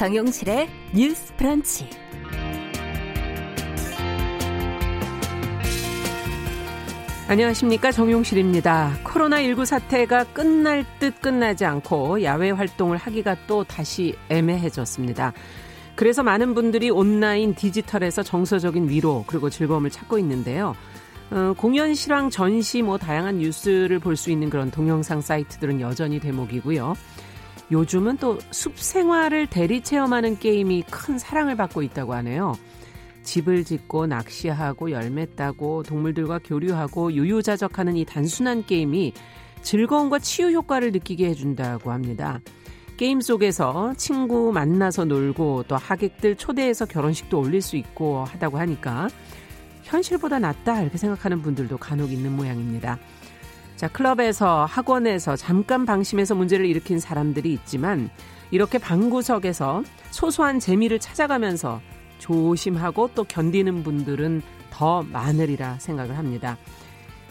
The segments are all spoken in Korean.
정용실의 뉴스 프런치. 안녕하십니까 정용실입니다. 코로나19 사태가 끝날 듯 끝나지 않고 야외 활동을 하기가 또 다시 애매해졌습니다. 그래서 많은 분들이 온라인 디지털에서 정서적인 위로 그리고 즐거움을 찾고 있는데요. 어, 공연 실황 전시 뭐 다양한 뉴스를 볼 수 있는 그런 동영상 사이트들은 여전히 대목이고요. 요즘은 또 숲 생활을 대리 체험하는 게임이 큰 사랑을 받고 있다고 하네요. 집을 짓고 낚시하고 열매 따고 동물들과 교류하고 유유자적하는 이 단순한 게임이 즐거움과 치유 효과를 느끼게 해준다고 합니다. 게임 속에서 친구 만나서 놀고 또 하객들 초대해서 결혼식도 올릴 수 있고 하다고 하니까 현실보다 낫다 이렇게 생각하는 분들도 간혹 있는 모양입니다. 자, 클럽에서 학원에서 잠깐 방심해서 문제를 일으킨 사람들이 있지만 이렇게 방구석에서 소소한 재미를 찾아가면서 조심하고 또 견디는 분들은 더 많으리라 생각을 합니다.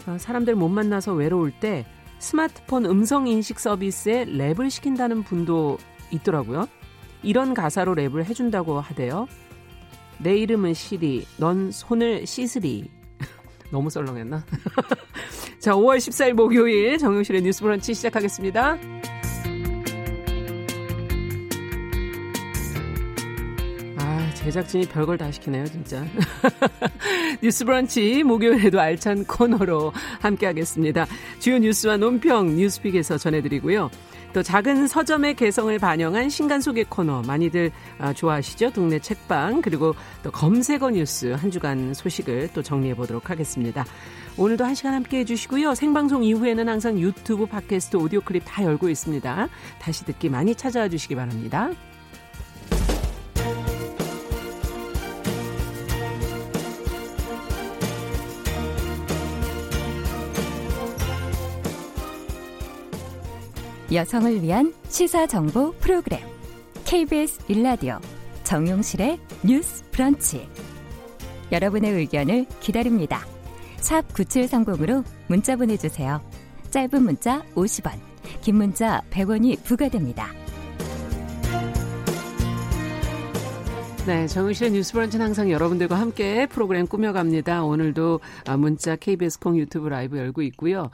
어, 사람들 못 만나서 외로울 때 스마트폰 음성 인식 서비스에 랩을 시킨다는 분도 있더라고요. 이런 가사로 랩을 해준다고 하대요. 내 이름은 시리, 넌 손을 씻으리. 너무 썰렁했나? 자, 5월 14일 목요일 정용실의 뉴스 브런치 시작하겠습니다. 제작진이 별걸 다 시키네요, 진짜. 뉴스 브런치 목요일에도 알찬 코너로 함께하겠습니다. 주요 뉴스와 논평 뉴스픽에서 전해드리고요. 또 작은 서점의 개성을 반영한 신간 소개 코너 많이들 아, 좋아하시죠? 동네 책방 그리고 또 검색어 뉴스 한 주간 소식을 또 정리해 보도록 하겠습니다. 오늘도 한 시간 함께 해주시고요. 생방송 이후에는 항상 유튜브, 팟캐스트, 오디오 클립 다 열고 있습니다. 다시 듣기 많이 찾아와 주시기 바랍니다. 여성을 위한 시사 정보 프로그램 KBS 일라디오 정용실의 뉴스 브런치 여러분의 의견을 기다립니다. 샵 9730으로 문자 보내주세요. 짧은 문자 50원, 긴 문자 100원이 부과됩니다. 네, 정은실의 뉴스 브런치는 항상 여러분들과 함께 프로그램 꾸며갑니다. 오늘도 문자 KBS 콩 유튜브 라이브 열고 있고요.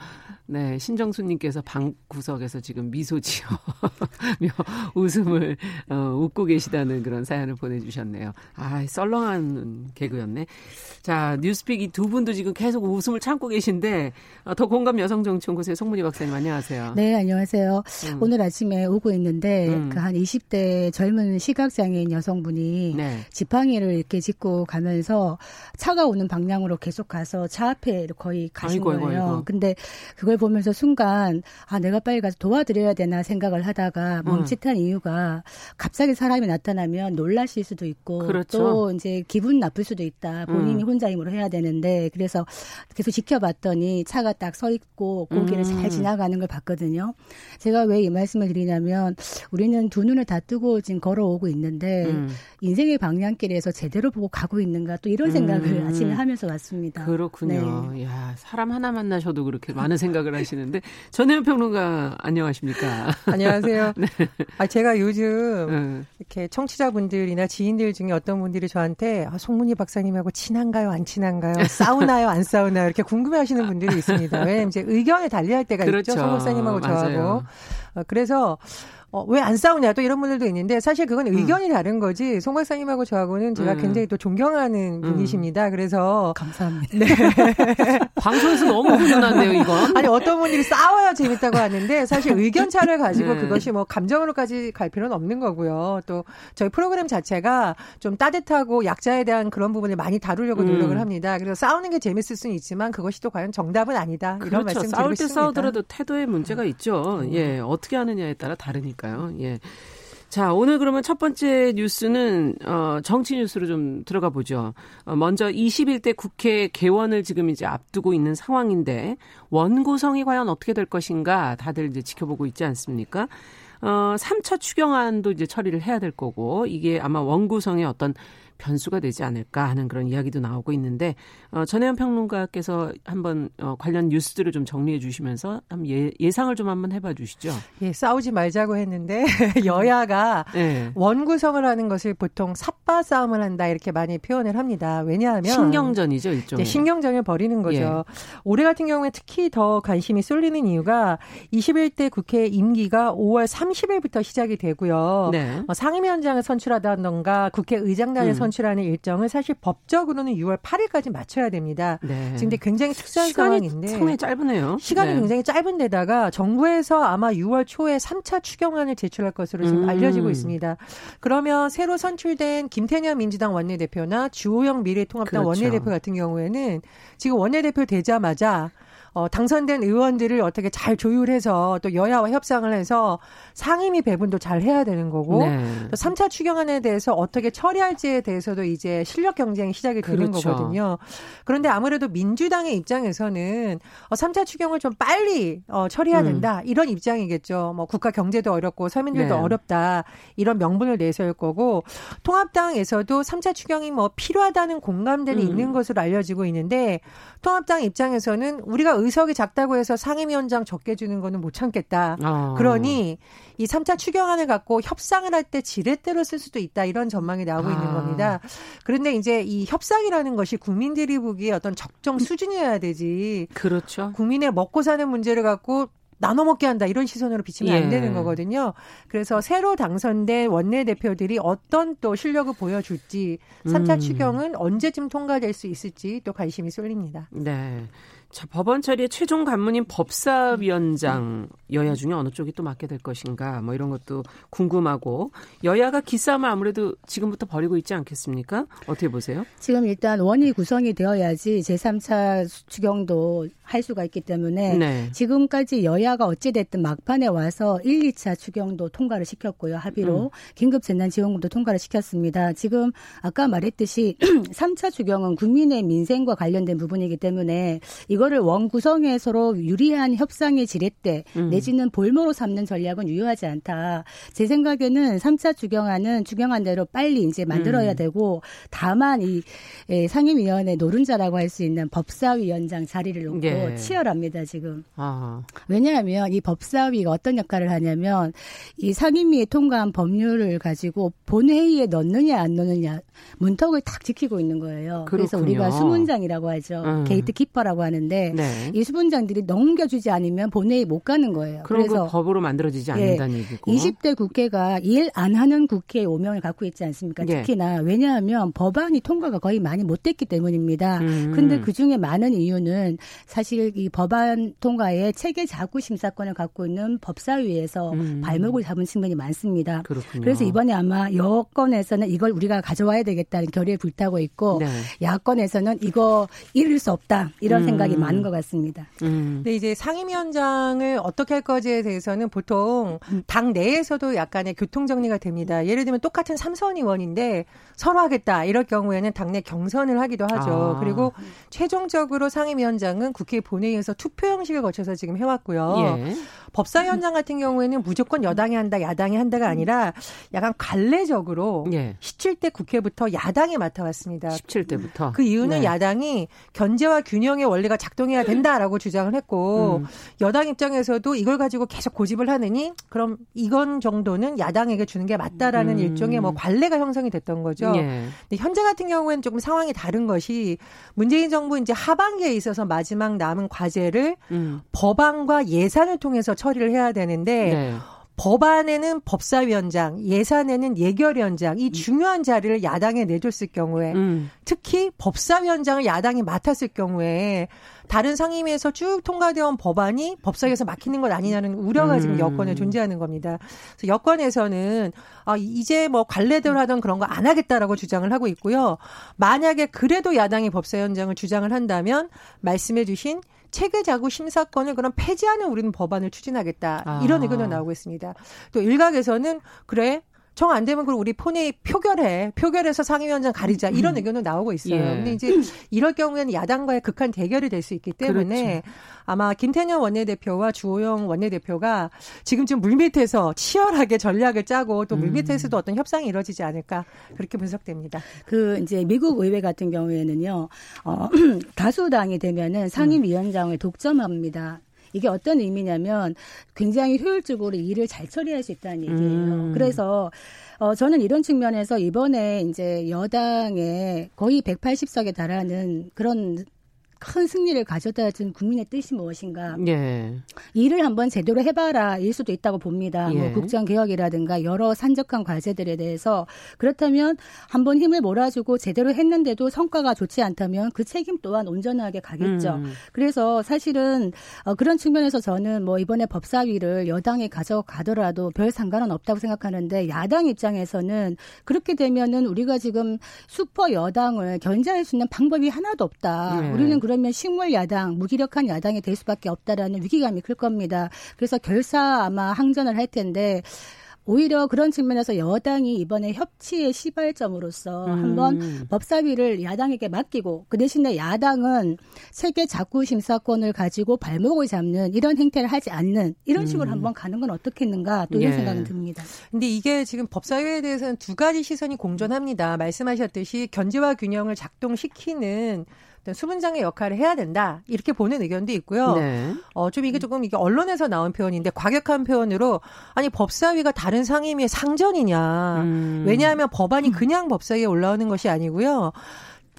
네, 신정수님께서 방 구석에서 지금 미소 지어 웃음을 어, 웃고 계시다는 그런 사연을 보내주셨네요. 아, 썰렁한 개그였네. 자, 뉴스픽 이 두 분도 지금 계속 웃음을 참고 계신데 어, 더 공감 여성정치연구소의 송문희 박사님 안녕하세요. 네, 안녕하세요. 음. 오늘 아침에 오고 있는데 음. 그한 20대 젊은 시각장애인 여성분이 네. 지팡이를 이렇게 짚고 가면서 차가 오는 방향으로 계속 가서 차 앞에 거의 가신 아이고, 거예요. 아이고, 아이고. 근데 그걸 그걸 보면서 순간 아 내가 빨리 가서 도와드려야 되나 생각을 하다가 멈칫한 음. 이유가 갑자기 사람이 나타나면 놀라실 수도 있고 그렇죠. 또 이제 기분 나쁠 수도 있다. 본인이 음. 혼자 힘으로 해야 되는데 그래서 계속 지켜봤더니 차가 딱 서 있고 고개를 음. 잘 지나가는 걸 봤거든요. 제가 왜 이 말씀을 드리냐면 우리는 두 눈을 다 뜨고 지금 걸어오고 있는데 음. 인생의 방향길에서 제대로 보고 가고 있는가 또 이런 생각을 음. 아침에 하면서 왔습니다. 그렇군요. 네. 야 사람 하나 만나셔도 그렇게 많은 생각을 생각을 하시는데 전혜연 평론가 안녕하십니까? 안녕하세요. 네. 아 제가 요즘 네. 이렇게 청취자분들이나 지인들 중에 어떤 분들이 저한테 아, 송문희 박사님하고 친한가요, 안 친한가요, 싸우나요, 안 싸우나요 이렇게 궁금해하시는 분들이 있습니다. 왜냐면 이제 의견을 달리할 때가 그렇죠. 있죠, 송 박사님하고 저하고. 어, 그래서 어, 왜 안 싸우냐 또 이런 분들도 있는데 사실 그건 음. 의견이 음. 다른 거지 송 박사님하고 저하고는 제가 음. 굉장히 또 존경하는 음. 분이십니다. 그래서 감사합니다. 네. 방송에서 너무 훈훈한데요, 이건. 아니 어떤 분들이 싸워야 재밌다고 하는데 사실 의견 차를 가지고 네. 그것이 뭐 감정으로까지 갈 필요는 없는 거고요. 또 저희 프로그램 자체가 좀 따뜻하고 약자에 대한 그런 부분을 많이 다루려고 음. 노력을 합니다. 그래서 싸우는 게 재밌을 수는 있지만 그것이 또 과연 정답은 아니다. 이런 그렇죠. 말씀 싸울 때. 싸우더라도 태도에 문제가 있죠. 예, 어떻게 하느냐에 따라 다르니까. 거니까요. 예. 자, 오늘 그러면 첫 번째 뉴스는 어 정치 뉴스로 좀 들어가 보죠. 어 먼저 21대 국회 개원을 지금 이제 앞두고 있는 상황인데 원구성이 과연 어떻게 될 것인가 다들 이제 지켜보고 있지 않습니까? 어 3차 추경안도 이제 처리를 해야 될 거고 이게 아마 원구성의 어떤 변수가 되지 않을까 하는 그런 이야기도 나오고 있는데 어, 전혜연 평론가께서 한번 어, 관련 뉴스들을 좀 정리해 주시면서 한번 예, 예상을 좀 한번 해봐 주시죠. 예, 싸우지 말자고 했는데 여야가 네. 원구성을 하는 것을 보통 삿바 싸움을 한다 이렇게 많이 표현을 합니다. 왜냐하면 신경전이죠 일종. 신경전을 벌이는 거죠. 예. 올해 같은 경우에 특히 더 관심이 쏠리는 이유가 21대 국회 임기가 5월 30일부터 시작이 되고요. 네. 어, 상임위원장을 선출하다던가 국회의장단을 음. 선 출하는 일정을 사실 법적으로는 6월 8일까지 맞춰야 됩니다. 네. 근데 굉장히 특수한 상황인데 상당히 짧으네요. 시간이 네. 굉장히 짧은데다가 정부에서 아마 6월 초에 3차 추경안을 제출할 것으로 지금 음. 알려지고 있습니다. 그러면 새로 선출된 김태년 민주당 원내대표나 주호영 미래통합당 그렇죠. 원내대표 같은 경우에는 지금 원내대표 되자마자 어, 당선된 의원들을 어떻게 잘 조율해서 또 여야와 협상을 해서 상임위 배분도 잘 해야 되는 거고 네. 또 3차 추경안에 대해서 어떻게 처리할지에 대해서도 이제 실력 경쟁이 시작이 되는 그렇죠. 거거든요. 그런데 아무래도 민주당의 입장에서는 어, 3차 추경을 좀 빨리 어, 처리해야 음. 된다 음. 이런 입장이겠죠. 뭐 국가 경제도 어렵고 서민들도 네. 어렵다 이런 명분을 내세울 거고 통합당에서도 3차 추경이 뭐 필요하다는 공감대는 음. 있는 것으로 알려지고 있는데 통합당 입장에서는 우리가 의석이 작다고 해서 상임위원장 적게 주는 거는 못 참겠다. 어. 그러니 이 3차 추경안을 갖고 협상을 할 때 지렛대로 쓸 수도 있다. 이런 전망이 나오고 아. 있는 겁니다. 그런데 이제 이 협상이라는 것이 국민들이 보기에 어떤 적정 수준이어야 되지. 그렇죠. 국민의 먹고 사는 문제를 갖고 나눠 먹게 한다 이런 시선으로 비치면 예. 안 되는 거거든요. 그래서 새로 당선된 원내 대표들이 어떤 또 실력을 보여줄지 3차 음. 추경은 언제쯤 통과될 수 있을지 또 관심이 쏠립니다. 네. 자, 법원 처리의 최종 관문인 법사위원장 여야 중에 어느 쪽이 또 맡게 될 것인가 뭐 이런 것도 궁금하고 여야가 기싸움을 아무래도 지금부터 벌이고 있지 않겠습니까? 어떻게 보세요? 지금 일단 원이 구성이 되어야지 제3차 추경도 할 수가 있기 때문에 네. 지금까지 여야가 어찌됐든 막판에 와서 1, 2차 추경도 통과를 시켰고요. 합의로 음. 긴급재난지원금도 통과를 시켰습니다. 지금 아까 말했듯이 3차 추경은 국민의 민생과 관련된 부분이기 때문에 이거 를 원구성에 서로 유리한 협상의 지렛대 음. 내지는 볼모로 삼는 전략은 유효하지 않다. 제 생각에는 3차 추경안은 추경안대로 빨리 이제 만들어야 음. 되고 다만 이 예, 상임위원회 노른자라고 할 수 있는 법사위원장 자리를 놓고 예. 네. 치열합니다 지금. 아. 왜냐하면 이 법사위가 어떤 역할을 하냐면 이 상임위에 통과한 법률을 가지고 본회의에 넣느냐 안 넣느냐 문턱을 탁 지키고 있는 거예요. 그렇군요. 그래서 우리가 수문장이라고 하죠. 음. gatekeeper라고 하는 데 네. 이 수문장들이 넘겨주지 않으면 본회의 못 가는 거예요. 그래서 법으로 만들어지지 않는다는 예, 얘기고. 20대 국회가 일 안 하는 국회 오명을 갖고 있지 않습니까? 예. 특히나 왜냐하면 법안이 통과가 거의 많이 못 됐기 때문입니다. 음. 근데 그 중에 많은 이유는 사실 이 법안 통과에 체계 자구 심사권을 갖고 있는 법사위에서 음. 발목을 잡은 측면이 많습니다. 그렇군요. 그래서 이번에 아마 여권에서는 이걸 우리가 가져와야 되겠다는 결의에 불타고 있고 네. 야권에서는 이거 잃을 수 없다 이런 음. 생각이 많은 것 같습니다. 음. 근데 이제 상임위원장을 어떻게 할 거지에 대해서는 보통 음. 당 내에서도 약간의 교통 정리가 됩니다. 예를 들면 똑같은 삼선 의원인데 서로 하겠다 이럴 경우에는 당내 경선을 하기도 하죠. 아. 그리고 최종적으로 상임위원장은 국회 국회 본회의에서 투표 형식을 거쳐서 지금 해왔고요. 예. 법사위원장 같은 경우에는 무조건 여당이 한다, 야당이 한다가 아니라 약간 관례적으로 예. 17대 국회부터 야당이 맡아왔습니다. 17대부터. 그 이유는 네. 야당이 견제와 균형의 원리가 작동해야 된다라고 주장을 했고 음. 여당 입장에서도 이걸 가지고 계속 고집을 하느니 그럼 이건 정도는 야당에게 주는 게 맞다라는 음. 일종의 뭐 관례가 형성이 됐던 거죠. 예. 근데 현재 같은 경우에는 조금 상황이 다른 것이 문재인 정부 이제 하반기에 있어서 마지막 남은 과제를 음. 법안과 예산을 통해서 처리를 해야 되는데 네. 법안에는 법사위원장, 예산에는 예결위원장 이 음. 중요한 자리를 야당에 내줬을 경우에 음. 특히 법사위원장을 야당이 맡았을 경우에 다른 상임위에서 쭉 통과되어 온 법안이 법사위에서 막히는 것 아니냐는 우려가 지금 음. 여권에 존재하는 겁니다. 그래서 여권에서는 아 이제 뭐 관례대로 하던 그런 거 안 하겠다라고 주장을 하고 있고요. 만약에 그래도 야당이 법사위원장을 주장을 한다면 말씀해 주신 체계 자구 심사권을 그럼 폐지하는 우리는 법안을 추진하겠다. 아. 이런 의견도 나오고 있습니다. 또 일각에서는 그래 정 안 되면 그럼 우리 폰이 표결해. 표결해서 상임위원장 가리자. 이런 음. 의견도 나오고 있어요. 예. 근데 이제 이럴 경우에는 야당과의 극한 대결이 될 수 있기 때문에 그렇죠. 아마 김태년 원내대표와 주호영 원내대표가 지금쯤 물밑에서 치열하게 전략을 짜고 또 물밑에서도 음. 어떤 협상이 이루어지지 않을까 그렇게 분석됩니다. 그 이제 미국 의회 같은 경우에는요, 어, 다수당이 되면은 상임위원장을 독점합니다. 이게 어떤 의미냐면 굉장히 효율적으로 일을 잘 처리할 수 있다는 얘기예요. 음. 그래서 어 저는 이런 측면에서 이번에 이제 여당에 거의 180석에 달하는 그런 큰 승리를 가져다 준 국민의 뜻이 무엇인가. 예. 일을 한번 제대로 해봐라 일 수도 있다고 봅니다. 뭐 예. 뭐 국정 개혁이라든가 여러 산적한 과제들에 대해서 그렇다면 한번 힘을 몰아주고 제대로 했는데도 성과가 좋지 않다면 그 책임 또한 온전하게 가겠죠. 음. 그래서 사실은 어, 그런 측면에서 저는 뭐 이번에 법사위를 여당이 가져가더라도 별 상관은 없다고 생각하는데 야당 입장에서는 그렇게 되면은 우리가 지금 슈퍼 여당을 견제할 수 있는 방법이 하나도 없다. 예. 우리는 그 러면 식물 야당, 무기력한 야당이 될 수밖에 없다라는 위기감이 클 겁니다. 그래서 결사 아마 항전을 할 텐데 오히려 그런 측면에서 여당이 이번에 협치의 시발점으로서 음. 한번 법사위를 야당에게 맡기고 그 대신에 야당은 세계 자구 심사권을 가지고 발목을 잡는 이런 행태를 하지 않는 이런 식으로 음. 한번 가는 건 어떻겠는가 또 이런 예. 생각은 듭니다. 근데 이게 지금 법사위에 대해서는 두 가지 시선이 공존합니다. 말씀하셨듯이 견제와 균형을 작동시키는 어떤 수문장의 역할을 해야 된다 이렇게 보는 의견도 있고요. 네. 어, 좀 이게 조금 이게 언론에서 나온 표현인데 과격한 표현으로 아니 법사위가 다른 상임위의 상전이냐. 음. 왜냐하면 법안이 그냥 법사위에 올라오는 것이 아니고요.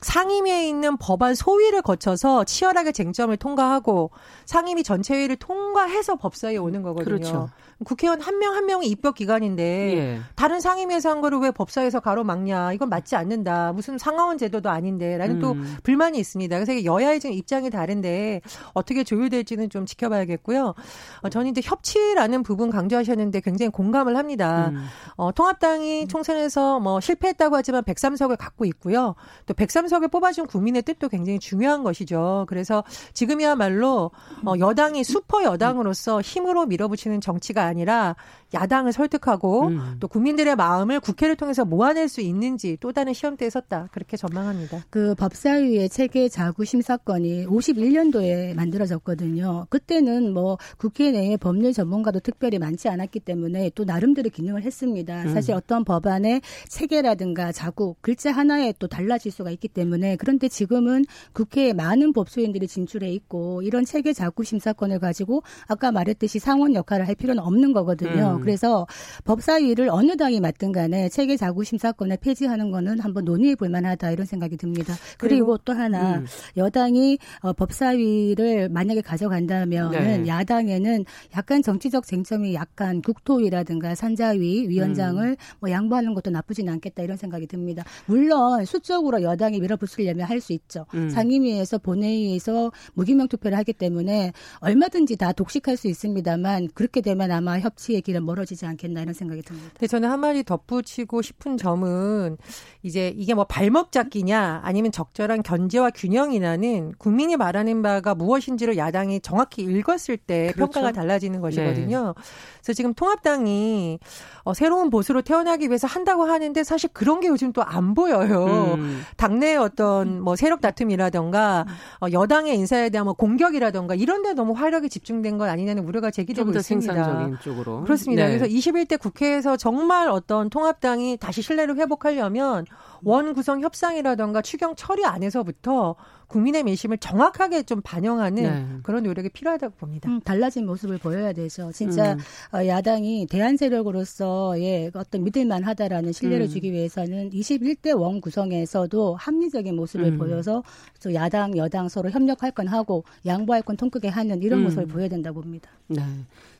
상임위에 있는 법안 소위를 거쳐서 치열하게 쟁점을 통과하고 상임위 전체회의를 통과해서 법사위에 오는 거거든요. 그렇죠. 국회의원 한 명 한 명이 입법 기관인데 예. 다른 상임위에서 한 거를 왜 법사위에서 가로막냐 이건 맞지 않는다 무슨 상하원 제도도 아닌데라는 음. 또 불만이 있습니다. 그래서 여야의 지금 입장이 다른데 어떻게 조율될지는 좀 지켜봐야겠고요. 어, 저는 이제 협치라는 부분 강조하셨는데 굉장히 공감을 합니다. 음. 어, 통합당이 총선에서 뭐 실패했다고 하지만 103석을 갖고 있고요. 또 103석을 뽑아준 국민의 뜻도 굉장히 중요한 것이죠. 그래서 지금이야말로 어, 여당이 슈퍼 여당으로서 힘으로 밀어붙이는 정치가 아니라 야당을 설득하고 음. 또 국민들의 마음을 국회를 통해서 모아낼 수 있는지 또 다른 시험대에 섰다 그렇게 전망합니다. 그 법사위의 체계 자구 심사권이 51년도에 만들어졌거든요. 그때는 뭐 국회 내에 법률 전문가도 특별히 많지 않았기 때문에 또 나름대로 기능을 했습니다. 음. 사실 어떤 법안의 체계라든가 자구 글자 하나에 또 달라질 수가 있기 때문에 그런데 지금은 국회에 많은 법소인들이 진출해 있고 이런 체계 자구 심사권을 가지고 아까 말했듯이 상원 역할을 할 필요는 없는 거거든요. 음. 그래서 법사위를 어느 당이 맡든 간에 체계 자구 심사권을 폐지하는 거는 한번 논의해 볼 만하다 이런 생각이 듭니다. 그리고, 그리고 또 하나 음. 여당이 어, 법사위를 만약에 가져간다면 네. 야당에는 약간 정치적 쟁점이 약간 국토위라든가 산자위 위원장을 음. 뭐 양보하는 것도 나쁘진 않겠다 이런 생각이 듭니다. 물론 수적으로 여당이 밀어붙이려면 할 수 있죠. 음. 상임위에서 본회의에서 무기명 투표를 하기 때문에 얼마든지 다 독식할 수 있습니다만 그렇게 되면 아마 협치의 길은 멀어지지 않겠나 이런 생각이 듭니다. 근데 저는 한 마디 덧붙이고 싶은 점은 이제 이게 뭐 발목 잡기냐 아니면 적절한 견제와 균형이냐는 국민이 말하는 바가 무엇인지를 야당이 정확히 읽었을 때 그렇죠. 평가가 달라지는 것이거든요. 네. 그래서 지금 통합당이 어, 새로운 보수로 태어나기 위해서 한다고 하는데 사실 그런 게 요즘 또 안 보여요. 음. 당내 어떤 뭐 세력 다툼이라던가 어, 여당의 인사에 대한 뭐 공격이라던가 이런 데 너무 화력이 집중된 건 아니냐는 우려가 제기되고 있습니다. 생산적인 쪽으로. 그렇습니다. 네. 그래서 21대 국회에서 정말 어떤 통합당이 다시 신뢰를 회복하려면 원 구성 협상이라던가 추경 처리 안에서부터 국민의 민심을 정확하게 좀 반영하는 네. 그런 노력이 필요하다고 봅니다. 음, 달라진 모습을 보여야 되죠. 진짜 음. 어, 야당이 대한 세력으로서의 어떤 믿을만하다라는 신뢰를 음. 주기 위해서는 21대 원 구성에서도 합리적인 모습을 음. 보여서 야당 여당 서로 협력할 건 하고 양보할 건 통크게 하는 이런 음. 모습을 보여야 된다고 봅니다. 네.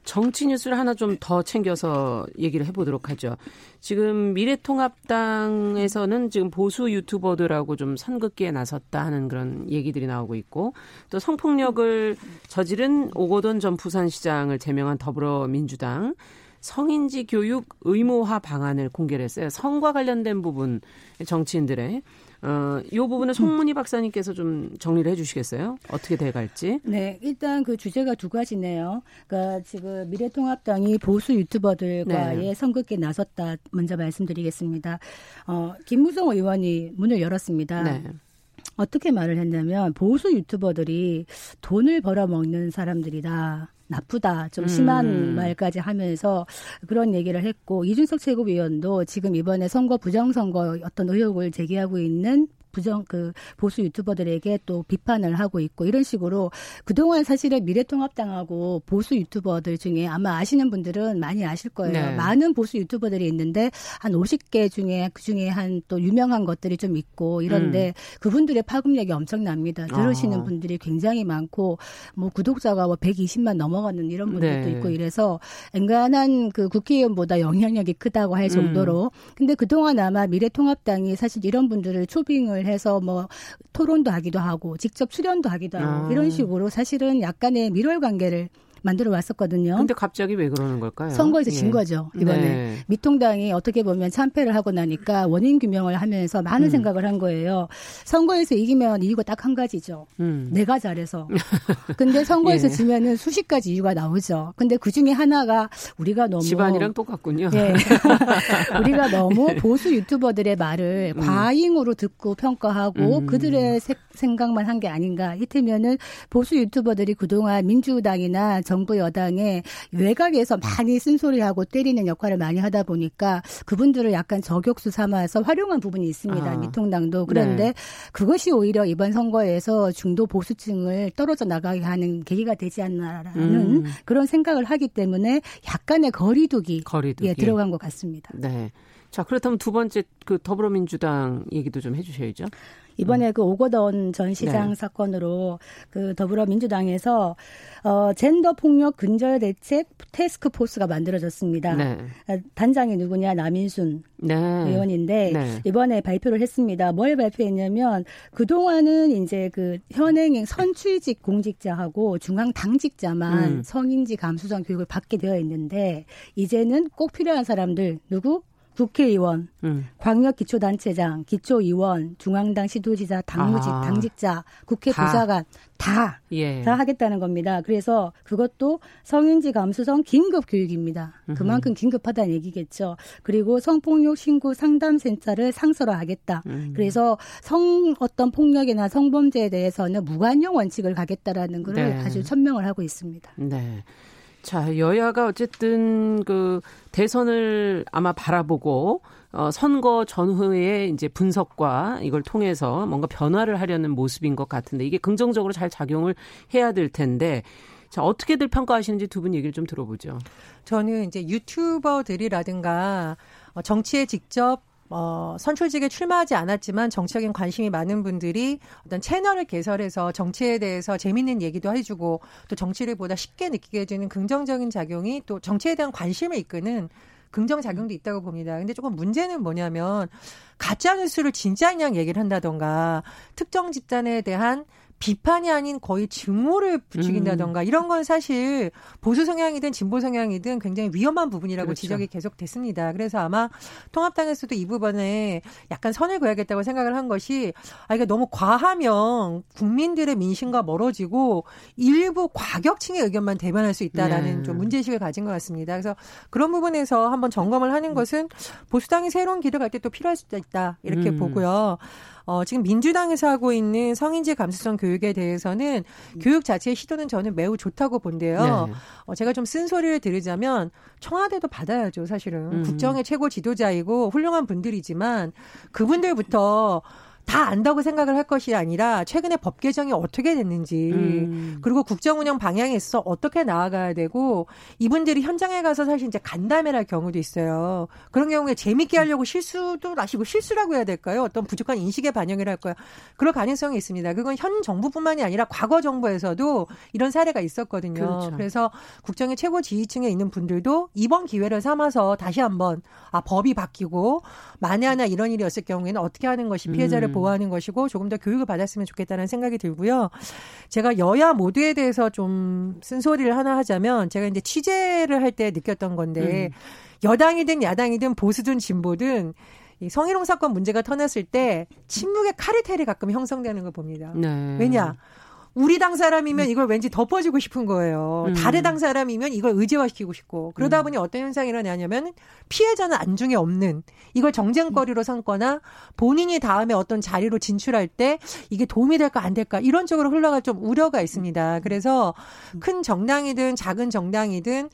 정치 뉴스를 하나 좀 더 챙겨서 얘기를 해보도록 하죠. 지금 미래통합당에서는 지금 보수 유튜버들하고 좀 선긋기에 나섰다 하는 그런 얘기들이 나오고 있고 또 성폭력을 저지른 오거돈 전 부산시장을 제명한 더불어민주당 성인지 교육 의무화 방안을 공개를 했어요. 성과 관련된 부분 정치인들의 어, 이 부분은 송문희 박사님께서 좀 정리를 해주시겠어요? 어떻게 돼갈지? 네, 일단 그 주제가 두 가지네요. 그러니까 지금 미래통합당이 보수 유튜버들과의 네. 선긋기에 나섰다 먼저 말씀드리겠습니다. 어, 김무성 의원이 문을 열었습니다. 네. 어떻게 말을 했냐면 보수 유튜버들이 돈을 벌어먹는 사람들이다. 나쁘다, 좀 심한 음. 말까지 하면서 그런 얘기를 했고 이준석 최고위원도 지금 이번에 선거 부정선거 어떤 의혹을 제기하고 있는 부정 그 보수 유튜버들에게 또 비판을 하고 있고 이런 식으로 그동안 사실은 미래통합당하고 보수 유튜버들 중에 아마 아시는 분들은 많이 아실 거예요. 네. 많은 보수 유튜버들이 있는데 한 50개 중에 그 중에 한 또 유명한 것들이 좀 있고 이런데 음. 그분들의 파급력이 엄청납니다. 들으시는 아. 분들이 굉장히 많고 뭐 구독자가 뭐 120만 넘어가는 이런 분들도 네. 있고 이래서 엔간한 그 국회의원보다 영향력이 크다고 할 정도로 음. 근데 그동안 아마 미래통합당이 사실 이런 분들을 초빙을 해서 뭐 토론도 하기도 하고 직접 출연도 하기도 하고 아. 이런 식으로 사실은 약간의 밀월 관계를 만들어 왔었거든요. 근데 갑자기 왜 그러는 걸까요? 선거에서 예. 진 거죠. 이번에 네. 미통당이 어떻게 보면 참패를 하고 나니까 원인 규명을 하면서 많은 음. 생각을 한 거예요. 선거에서 이기면 이유가 딱 한 가지죠. 음. 내가 잘해서. 근데 선거에서 예. 지면은 수십 가지 이유가 나오죠. 근데 그 중에 하나가 우리가 너무 집안이랑 똑같군요. 예. 우리가 너무 보수 유튜버들의 말을 음. 과잉으로 듣고 평가하고 음. 그들의 생각만 한 게 아닌가. 이틀면은 보수 유튜버들이 그동안 민주당이나 정부 여당의 외곽에서 많이 쓴소리하고 때리는 역할을 많이 하다 보니까 그분들을 약간 저격수 삼아서 활용한 부분이 있습니다. 아. 미통당도. 그런데 네. 그것이 오히려 이번 선거에서 중도 보수층을 떨어져 나가게 하는 계기가 되지 않나라는 음. 그런 생각을 하기 때문에 약간의 거리두기, 거리두기. 예, 들어간 것 같습니다. 네. 자, 그렇다면 두 번째 그 더불어민주당 얘기도 좀 해주셔야죠. 이번에 음. 그 오거돈 전 시장 네. 사건으로 그 더불어민주당에서 어 젠더 폭력 근절 대책 테스크 포스가 만들어졌습니다. 네. 단장이 누구냐 남인순 네. 의원인데 네. 이번에 발표를 했습니다. 뭘 발표했냐면 그 동안은 이제 그 현행 선출직 공직자하고 중앙 당직자만 음. 성인지 감수성 교육을 받게 되어 있는데 이제는 꼭 필요한 사람들 누구 국회의원, 음. 광역기초단체장, 기초의원, 중앙당 시도지사, 당무직, 아. 당직자, 국회 다. 도사관 다, 예. 다 하겠다는 겁니다. 그래서 그것도 성인지 감수성 긴급 교육입니다. 그만큼 긴급하다는 얘기겠죠. 그리고 성폭력 신고 상담센터를 상설화하겠다. 음. 그래서 성 어떤 폭력이나 성범죄에 대해서는 무관용 원칙을 가겠다라는 것을 네. 아주 천명을 하고 있습니다. 네. 자, 여야가 어쨌든 그 대선을 아마 바라보고 어, 선거 전후에 이제 분석과 이걸 통해서 뭔가 변화를 하려는 모습인 것 같은데 이게 긍정적으로 잘 작용을 해야 될 텐데 자, 어떻게들 평가하시는지 두 분 얘기를 좀 들어보죠. 저는 이제 유튜버들이라든가 어, 정치에 직접 어, 선출직에 출마하지 않았지만 정치적인 관심이 많은 분들이 어떤 채널을 개설해서 정치에 대해서 재밌는 얘기도 해주고 또 정치를 보다 쉽게 느끼게 해주는 긍정적인 작용이 또 정치에 대한 관심을 이끄는 긍정 작용도 있다고 봅니다. 근데 조금 문제는 뭐냐면 가짜 뉴스를 진짜 양 얘기를 한다던가 특정 집단에 대한 비판이 아닌 거의 증오를 부추긴다던가 음. 이런 건 사실 보수 성향이든 진보 성향이든 굉장히 위험한 부분이라고 그렇죠. 지적이 계속 됐습니다. 그래서 아마 통합당에서도 이 부분에 약간 선을 그어야겠다고 생각을 한 것이 아 이게 너무 과하면 국민들의 민심과 멀어지고 일부 과격층의 의견만 대변할 수 있다라는 네. 좀 문제의식을 가진 것 같습니다. 그래서 그런 부분에서 한번 점검을 하는 것은 보수당이 새로운 길을 갈 때 또 필요할 수도 있다 이렇게 음. 보고요. 어, 지금 민주당에서 하고 있는 성인지 감수성 교육에 대해서는 음. 교육 자체의 시도는 저는 매우 좋다고 본데요. 네. 어, 제가 좀 쓴소리를 들으자면 청와대도 받아야죠, 사실은. 음. 국정의 최고 지도자이고 훌륭한 분들이지만 그분들부터 다 안다고 생각을 할 것이 아니라 최근에 법 개정이 어떻게 됐는지 음. 그리고 국정 운영 방향에 있어서 어떻게 나아가야 되고 이분들이 현장에 가서 사실 이제 간담회를 할 경우도 있어요. 그런 경우에 재밌게 하려고 실수도 나시고 실수라고 해야 될까요? 어떤 부족한 인식의 반영을 할 거야. 그럴 가능성이 있습니다. 그건 현 정부뿐만이 아니라 과거 정부에서도 이런 사례가 있었거든요. 그렇죠. 그래서 국정의 최고 지휘층에 있는 분들도 이번 기회를 삼아서 다시 한번 아 법이 바뀌고 만에 하나 이런 일이 었을 경우에는 어떻게 하는 것이 피해자를 음. 보호하는 것이고 조금 더 교육을 받았으면 좋겠다는 생각이 들고요. 제가 여야 모두에 대해서 좀 쓴소리를 하나 하자면 제가 이제 취재를 할 때 느꼈던 건데 음. 여당이든 야당이든 보수든 진보든 이 성희롱 사건 문제가 터났을 때 침묵의 카르텔이 가끔 형성되는 걸 봅니다. 네. 왜냐? 우리 당 사람이면 이걸 왠지 덮어주고 싶은 거예요. 음. 다른 당 사람이면 이걸 의제화시키고 싶고 그러다 음. 보니 어떤 현상이 일어나냐면 피해자는 안중에 없는 이걸 정쟁거리로 삼거나 본인이 다음에 어떤 자리로 진출할 때 이게 도움이 될까 안 될까 이런 쪽으로 흘러갈 좀 우려가 있습니다. 그래서 큰 정당이든 작은 정당이든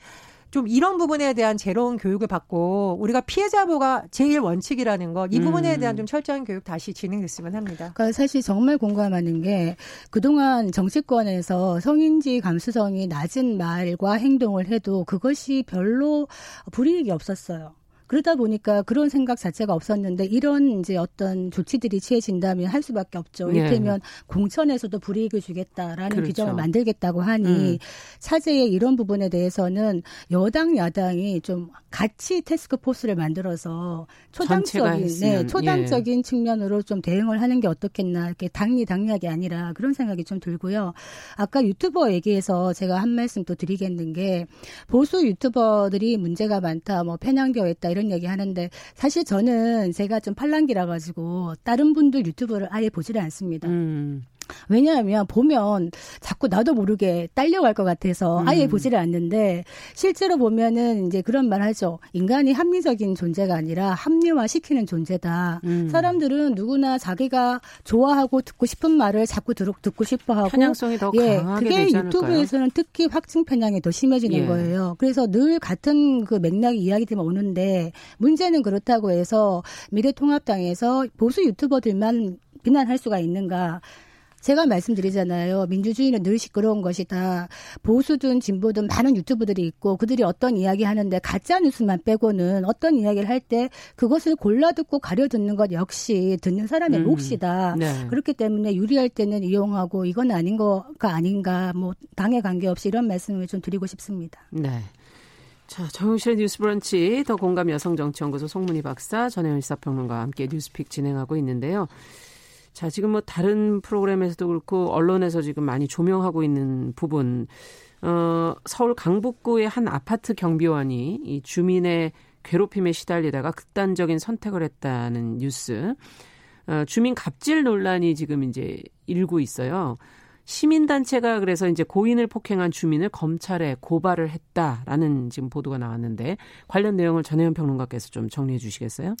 좀 이런 부분에 대한 제로운 교육을 받고 우리가 피해자 보가 제일 원칙이라는 것 이 부분에 음. 대한 좀 철저한 교육 다시 진행됐으면 합니다. 그러니까 사실 정말 공감하는 게 그동안 정치권에서 성인지 감수성이 낮은 말과 행동을 해도 그것이 별로 불이익이 없었어요. 그러다 보니까 그런 생각 자체가 없었는데 이런 이제 어떤 조치들이 취해진다면 할 수밖에 없죠. 예. 이를테면 공천에서도 불이익을 주겠다라는 그렇죠. 규정을 만들겠다고 하니 음. 차제의 이런 부분에 대해서는 여당 야당이 좀 같이 테스크 포스를 만들어서 초당적인 네, 초당적인 예. 측면으로 좀 대응을 하는 게 어떻겠나 이렇게 당리 당리하게 아니라 그런 생각이 좀 들고요. 아까 유튜버 얘기해서 제가 한 말씀 또 드리겠는 게 보수 유튜버들이 문제가 많다, 뭐 편향되어 있다 이런 얘기 하는데 사실 저는 제가 좀 팔랑기라 가지고 다른 분들 유튜브를 아예 보지를 않습니다. 음. 왜냐하면 보면 자꾸 나도 모르게 딸려갈 것 같아서 아예 음. 보지를 않는데 실제로 보면은 이제 그런 말 하죠. 인간이 합리적인 존재가 아니라 합리화 시키는 존재다. 음. 사람들은 누구나 자기가 좋아하고 듣고 싶은 말을 자꾸 듣, 듣고 싶어 하고 편향성이 더 예, 강하게 그게 유튜브에서는 특히 확증 편향이 더 심해지는 예. 거예요. 그래서 늘 같은 그 맥락이 이야기들만 오는데 문제는 그렇다고 해서 미래통합당에서 보수 유튜버들만 비난할 수가 있는가? 제가 말씀드리잖아요. 민주주의는 늘 시끄러운 것이다. 보수든 진보든 많은 유튜브들이 있고 그들이 어떤 이야기 하는데 가짜 뉴스만 빼고는 어떤 이야기를 할 때 그것을 골라 듣고 가려 듣는 것 역시 듣는 사람의 음. 몫이다. 네. 그렇기 때문에 유리할 때는 이용하고 이건 아닌 거가 아닌가 뭐 당에 관계없이 이런 말씀을 좀 드리고 싶습니다. 네. 자, 정용실의 뉴스 브런치 더 공감 여성정치연구소 송문희 박사 전혜연 시사평론가와 함께 뉴스픽 진행하고 있는데요. 자, 지금 뭐 다른 프로그램에서도 그렇고 언론에서 지금 많이 조명하고 있는 부분 어, 서울 강북구의 한 아파트 경비원이 이 주민의 괴롭힘에 시달리다가 극단적인 선택을 했다는 뉴스. 어, 주민 갑질 논란이 지금 이제 일고 있어요. 시민단체가 그래서 이제 고인을 폭행한 주민을 검찰에 고발을 했다라는 지금 보도가 나왔는데 관련 내용을 전혜연 평론가께서 좀 정리해 주시겠어요?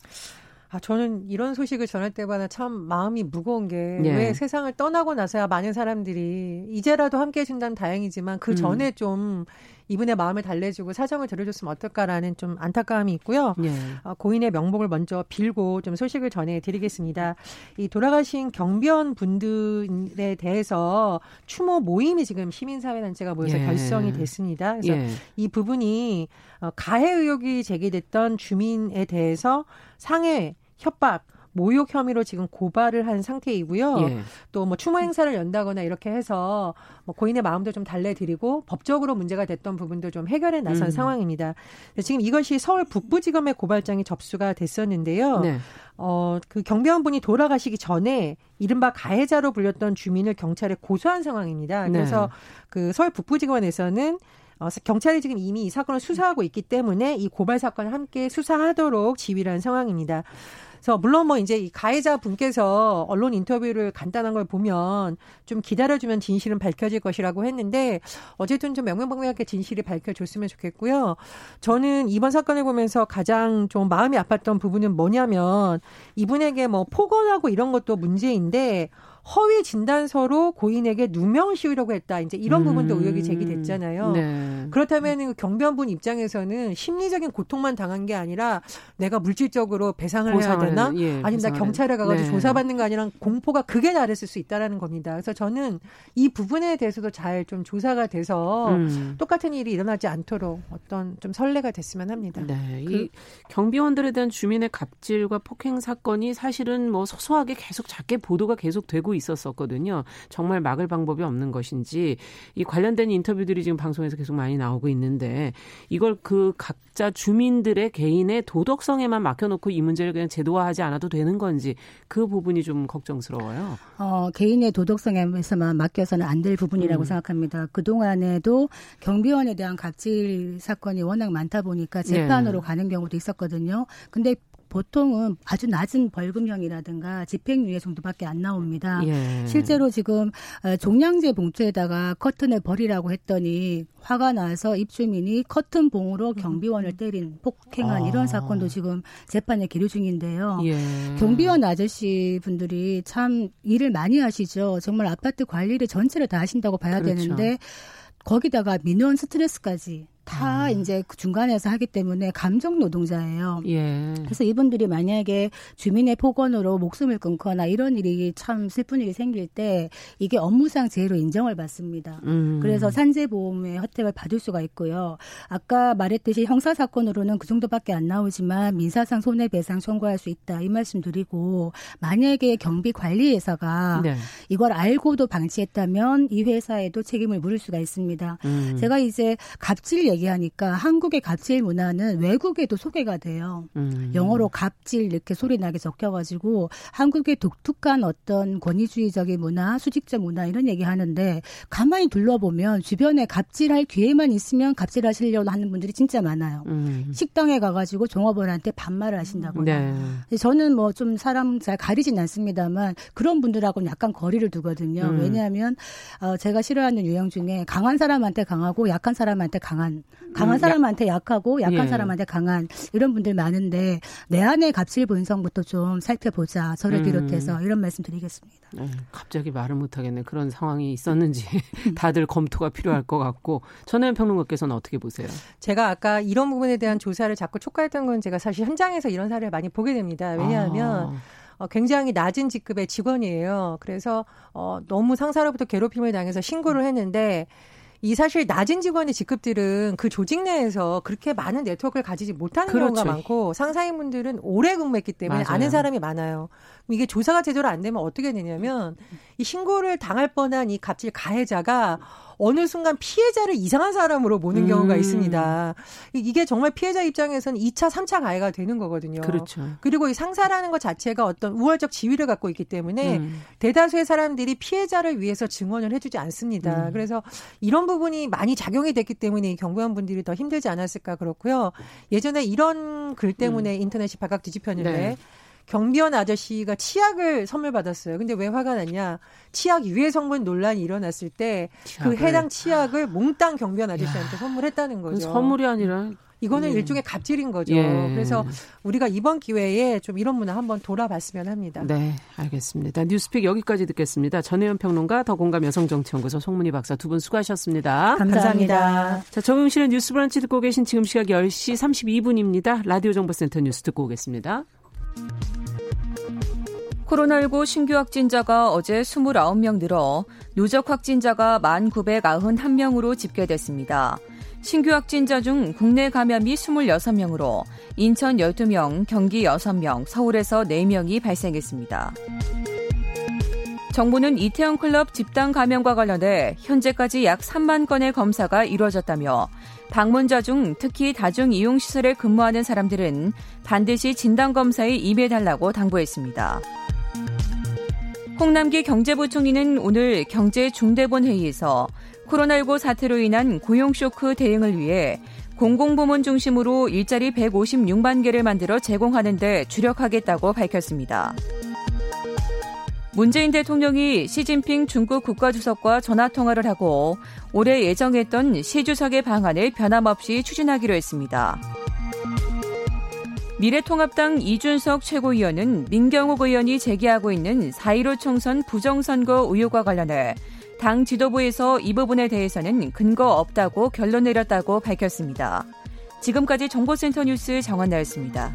아, 저는 이런 소식을 전할 때마다 참 마음이 무거운 게왜 예. 세상을 떠나고 나서야 많은 사람들이 이제라도 함께 해준다면 다행이지만 그 음. 전에 음. 좀 이분의 마음을 달래주고 사정을 들어줬으면 어떨까라는 좀 안타까움이 있고요. 예. 어, 고인의 명복을 먼저 빌고 좀 소식을 전해드리겠습니다. 이 돌아가신 경비원 분들에 대해서 추모 모임이 지금 시민사회단체가 모여서 예. 결성이 됐습니다. 그래서 예. 이 부분이 어, 가해 의혹이 제기됐던 주민에 대해서 상해 협박 모욕 혐의로 지금 고발을 한 상태이고요. 예. 또뭐 추모 행사를 연다거나 이렇게 해서 뭐 고인의 마음도 좀 달래드리고 법적으로 문제가 됐던 부분도 좀 해결해 나선 음. 상황입니다. 지금 이것이 서울 북부지검의 고발장이 접수가 됐었는데요. 네. 어, 그 경비원분이 돌아가시기 전에 이른바 가해자로 불렸던 주민을 경찰에 고소한 상황입니다. 그래서 네. 그 서울 북부지검에서는 어, 경찰이 지금 이미 이 사건을 수사하고 있기 때문에 이 고발 사건을 함께 수사하도록 지휘를 한 상황입니다. 그래서 물론 뭐 이제 이 가해자 분께서 언론 인터뷰를 간단한 걸 보면 좀 기다려주면 진실은 밝혀질 것이라고 했는데 어쨌든 좀 명명백명하게 진실이 밝혀졌으면 좋겠고요. 저는 이번 사건을 보면서 가장 좀 마음이 아팠던 부분은 뭐냐면 이분에게 뭐 폭언하고 이런 것도 문제인데 허위 진단서로 고인에게 누명을 씌우려고 했다. 이제 이런 음. 부분도 의혹이 제기됐잖아요. 네. 그렇다면 그 경비원분 입장에서는 심리적인 고통만 당한 게 아니라 내가 물질적으로 배상을 해야 되나? 예, 아니면 나 경찰에 가가지고 네. 조사받는 거 아니라 공포가 그게 나랬을 수 있다라는 겁니다. 그래서 저는 이 부분에 대해서도 잘 좀 조사가 돼서 음. 똑같은 일이 일어나지 않도록 어떤 좀 선례가 됐으면 합니다. 네. 그, 이 경비원들에 대한 주민의 갑질과 폭행 사건이 사실은 뭐 소소하게 계속 작게 보도가 계속 되고 있었었거든요. 정말 막을 방법이 없는 것인지 이 관련된 인터뷰들이 지금 방송에서 계속 많이 나오고 있는데 이걸 그 각자 주민들의 개인의 도덕성에만 맡겨놓고 이 문제를 그냥 제도화하지 않아도 되는 건지 그 부분이 좀 걱정스러워요. 어, 개인의 도덕성에서만 맡겨서는 안 될 부분이라고 음. 생각합니다. 그 동안에도 경비원에 대한 갑질 사건이 워낙 많다 보니까 재판으로 네. 가는 경우도 있었거든요. 근데 보통은 아주 낮은 벌금형이라든가 집행유예 정도밖에 안 나옵니다. 예. 실제로 지금 어, 종량제 봉투에다가 커튼을 버리라고 했더니 화가 나서 입주민이 커튼 봉으로 경비원을 때린 폭행한 아. 이런 사건도 지금 재판에 기류 중인데요. 예. 경비원 아저씨 분들이 참 일을 많이 하시죠. 정말 아파트 관리를 전체를 다 하신다고 봐야 그렇죠. 되는데 거기다가 민원 스트레스까지 다 음. 이제 그 중간에서 하기 때문에 감정 노동자예요. 예. 그래서 이분들이 만약에 주민의 폭언으로 목숨을 끊거나 이런 일이 참 슬픈 일이 생길 때 이게 업무상 재해로 인정을 받습니다. 음. 그래서 산재보험의 혜택을 받을 수가 있고요. 아까 말했듯이 형사 사건으로는 그 정도밖에 안 나오지만 민사상 손해배상 청구할 수 있다 이 말씀 드리고 만약에 경비 관리회사가 네. 이걸 알고도 방치했다면 이 회사에도 책임을 물을 수가 있습니다. 음. 제가 이제 갑질 얘기하니까 한국의 갑질 문화는 외국에도 소개가 돼요. 음. 영어로 갑질 이렇게 소리 나게 적혀가지고 한국의 독특한 어떤 권위주의적인 문화, 수직적 문화 이런 얘기 하는데 가만히 둘러보면 주변에 갑질할 기회만 있으면 갑질하시려고 하는 분들이 진짜 많아요. 음. 식당에 가가지고 종업원한테 반말을 하신다거나. 네. 저는 뭐 좀 사람 잘 가리진 않습니다만 그런 분들하고는 약간 거리를 두거든요. 음. 왜냐하면 어, 제가 싫어하는 유형 중에 강한 사람한테 강하고 약한 사람한테 강한 강한 음, 사람한테 약하고 약한 예. 사람한테 강한 이런 분들 많은데 내 안의 갑질 본성부터 좀 살펴보자. 저를 음. 비롯해서 이런 말씀 드리겠습니다. 네, 갑자기 말을 못하겠네. 그런 상황이 있었는지 다들 검토가 필요할 것 같고 전혜연 평론가께서는 어떻게 보세요? 제가 아까 이런 부분에 대한 조사를 자꾸 촉구했던 건 제가 사실 현장에서 이런 사례를 많이 보게 됩니다. 왜냐하면 아. 어, 굉장히 낮은 직급의 직원이에요. 그래서 어, 너무 상사로부터 괴롭힘을 당해서 신고를 했는데 이 사실 낮은 직원의 직급들은 그 조직 내에서 그렇게 많은 네트워크를 가지지 못하는 그렇죠. 경우가 많고 상사인분들은 오래 근무했기 때문에 맞아요. 아는 사람이 많아요. 이게 조사가 제대로 안 되면 어떻게 되냐면 이 신고를 당할 뻔한 이 갑질 가해자가 어느 순간 피해자를 이상한 사람으로 보는 음. 경우가 있습니다. 이게 정말 피해자 입장에서는 2차, 3차 가해가 되는 거거든요. 그렇죠. 그리고 이 상사라는 것 자체가 어떤 우월적 지위를 갖고 있기 때문에 음. 대다수의 사람들이 피해자를 위해서 증언을 해주지 않습니다. 음. 그래서 이런 부분이 많이 작용이 됐기 때문에 경비원 분들이 더 힘들지 않았을까 그렇고요. 예전에 이런 글 때문에 음. 인터넷이 발칵 뒤집혔는데 네. 경비원 아저씨가 치약을 선물 받았어요. 근데 왜 화가 났냐? 치약 유해 성분 논란이 일어났을 때 그 해당 치약을 몽땅 경비원 아저씨한테 선물했다는 거죠. 선물이 아니라 이거는 음. 일종의 갑질인 거죠. 예. 그래서 우리가 이번 기회에 좀 이런 문화 한번 돌아봤으면 합니다. 네, 알겠습니다. 뉴스픽 여기까지 듣겠습니다. 전혜연 평론가, 더공감 여성정치연구소 송문희 박사 두 분 수고하셨습니다. 감사합니다. 감사합니다. 자, 정용실의 뉴스 브런치 듣고 계신 지금 시각 10시 32분입니다. 라디오 정보센터 뉴스 듣고 오겠습니다. 코로나19 신규 확진자가 어제 29명 늘어 누적 확진자가 1,991명으로 집계됐습니다. 신규 확진자 중 국내 감염이 26명으로 인천 12명, 경기 6명, 서울에서 4명이 발생했습니다. 정부는 이태원 클럽 집단 감염과 관련해 현재까지 약 3만 건의 검사가 이루어졌다며 방문자 중 특히 다중 이용 시설에 근무하는 사람들은 반드시 진단 검사에 임해달라고 당부했습니다. 홍남기 경제부총리는 오늘 경제중대본 회의에서 코로나19 사태로 인한 고용 쇼크 대응을 위해 공공부문 중심으로 일자리 156만 개를 만들어 제공하는 데 주력하겠다고 밝혔습니다. 문재인 대통령이 시진핑 중국 국가주석과 전화통화를 하고 올해 예정했던 시 주석의 방안을 변함없이 추진하기로 했습니다. 미래통합당 이준석 최고위원은 민경욱 의원이 제기하고 있는 4.15 총선 부정선거 의혹과 관련해 당 지도부에서 이 부분에 대해서는 근거 없다고 결론 내렸다고 밝혔습니다. 지금까지 정보센터 뉴스 정한나였습니다.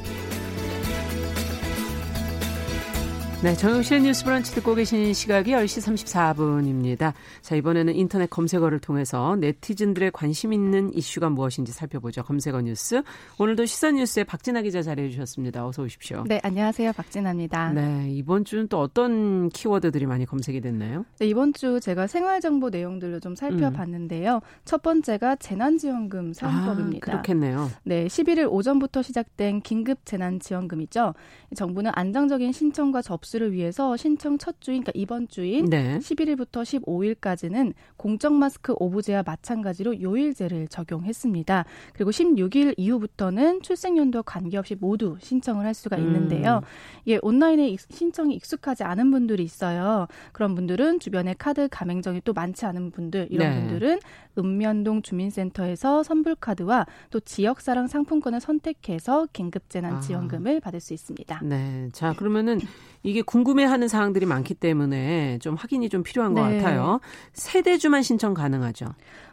네, 정영실의 뉴스 브런치 듣고 계신 시각이 10시 34분입니다. 자, 이번에는 인터넷 검색어를 통해서 네티즌들의 관심 있는 이슈가 무엇인지 살펴보죠. 검색어 뉴스. 오늘도 시선 뉴스에 박진아 기자 자리해 주셨습니다. 어서 오십시오. 네, 안녕하세요. 박진아입니다. 네, 이번 주는 또 어떤 키워드들이 많이 검색이 됐나요? 네, 이번 주 제가 생활 정보 내용들로 좀 살펴봤는데요. 음. 첫 번째가 재난지원금 사용법입니다. 아, 그렇겠네요. 네, 11일 오전부터 시작된 긴급 재난지원금이죠. 정부는 안정적인 신청과 접수 접수를 위해서 신청 첫 주인, 그러니까 이번 주인 네. 11일부터 15일까지는 공적 마스크 오부제와 마찬가지로 요일제를 적용했습니다. 그리고 16일 이후부터는 출생연도와 관계없이 모두 신청을 할 수가 있는데요. 음. 예, 온라인에 신청이 익숙하지 않은 분들이 있어요. 그런 분들은 주변에 카드 가맹점이 또 많지 않은 분들 이런 네. 분들은 읍면동 주민센터에서 선불카드와 또 지역사랑 상품권을 선택해서 긴급재난지원금을 아. 받을 수 있습니다. 네. 자, 그러면은 이게 궁금해하는 사항들이 많기 때문에 좀 확인이 좀 필요한 네. 것 같아요. 세대주만 신청 가능하죠?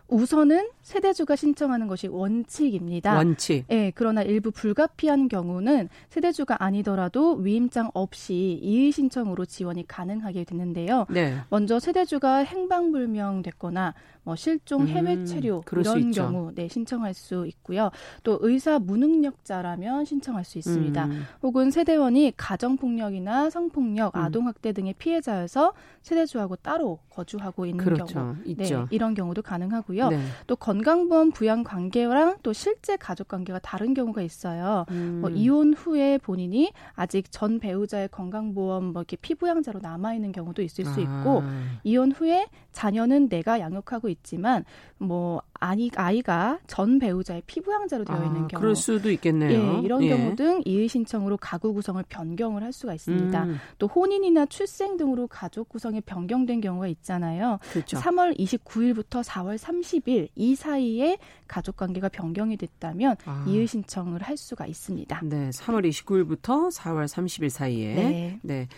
우선은 세대주가 신청하는 것이 원칙입니다. 원칙. 네, 그러나 일부 불가피한 경우는 세대주가 아니더라도 위임장 없이 이의 신청으로 지원이 가능하게 되는데요. 네. 먼저 세대주가 행방불명 됐거나 뭐 실종, 음, 해외 체류 음, 이런 경우 네 신청할 수 있고요. 또 의사 무능력자라면 신청할 수 있습니다. 음. 혹은 세대원이 가정폭력이나 성폭력, 음. 아동학대 등의 피해자여서 세대주하고 따로 거주하고 있는 그렇죠. 경우, 있죠. 네, 이런 경우도 가능하고요. 네. 또 건강보험 부양 관계랑 또 실제 가족 관계가 다른 경우가 있어요. 음. 뭐 이혼 후에 본인이 아직 전 배우자의 건강보험 뭐 이렇게 피부양자로 남아 있는 경우도 있을 수 있고 아. 이혼 후에 자녀는 내가 양육하고 있지만 뭐 아니 아이가 전 배우자의 피부양자로 되어 있는 아, 경우 그럴 수도 있겠네요. 예, 이런 예. 경우 등 이의 신청으로 가구 구성을 변경을 할 수가 있습니다. 음. 또 혼인이나 출생 등으로 가족 구성이 변경된 경우가 있잖아요. 그렇죠. 3월 29일부터 4월 30일 이 사이에 가족 관계가 변경이 됐다면 아. 이의 신청을 할 수가 있습니다. 네, 3월 29일부터 4월 30일 사이에 네. 네.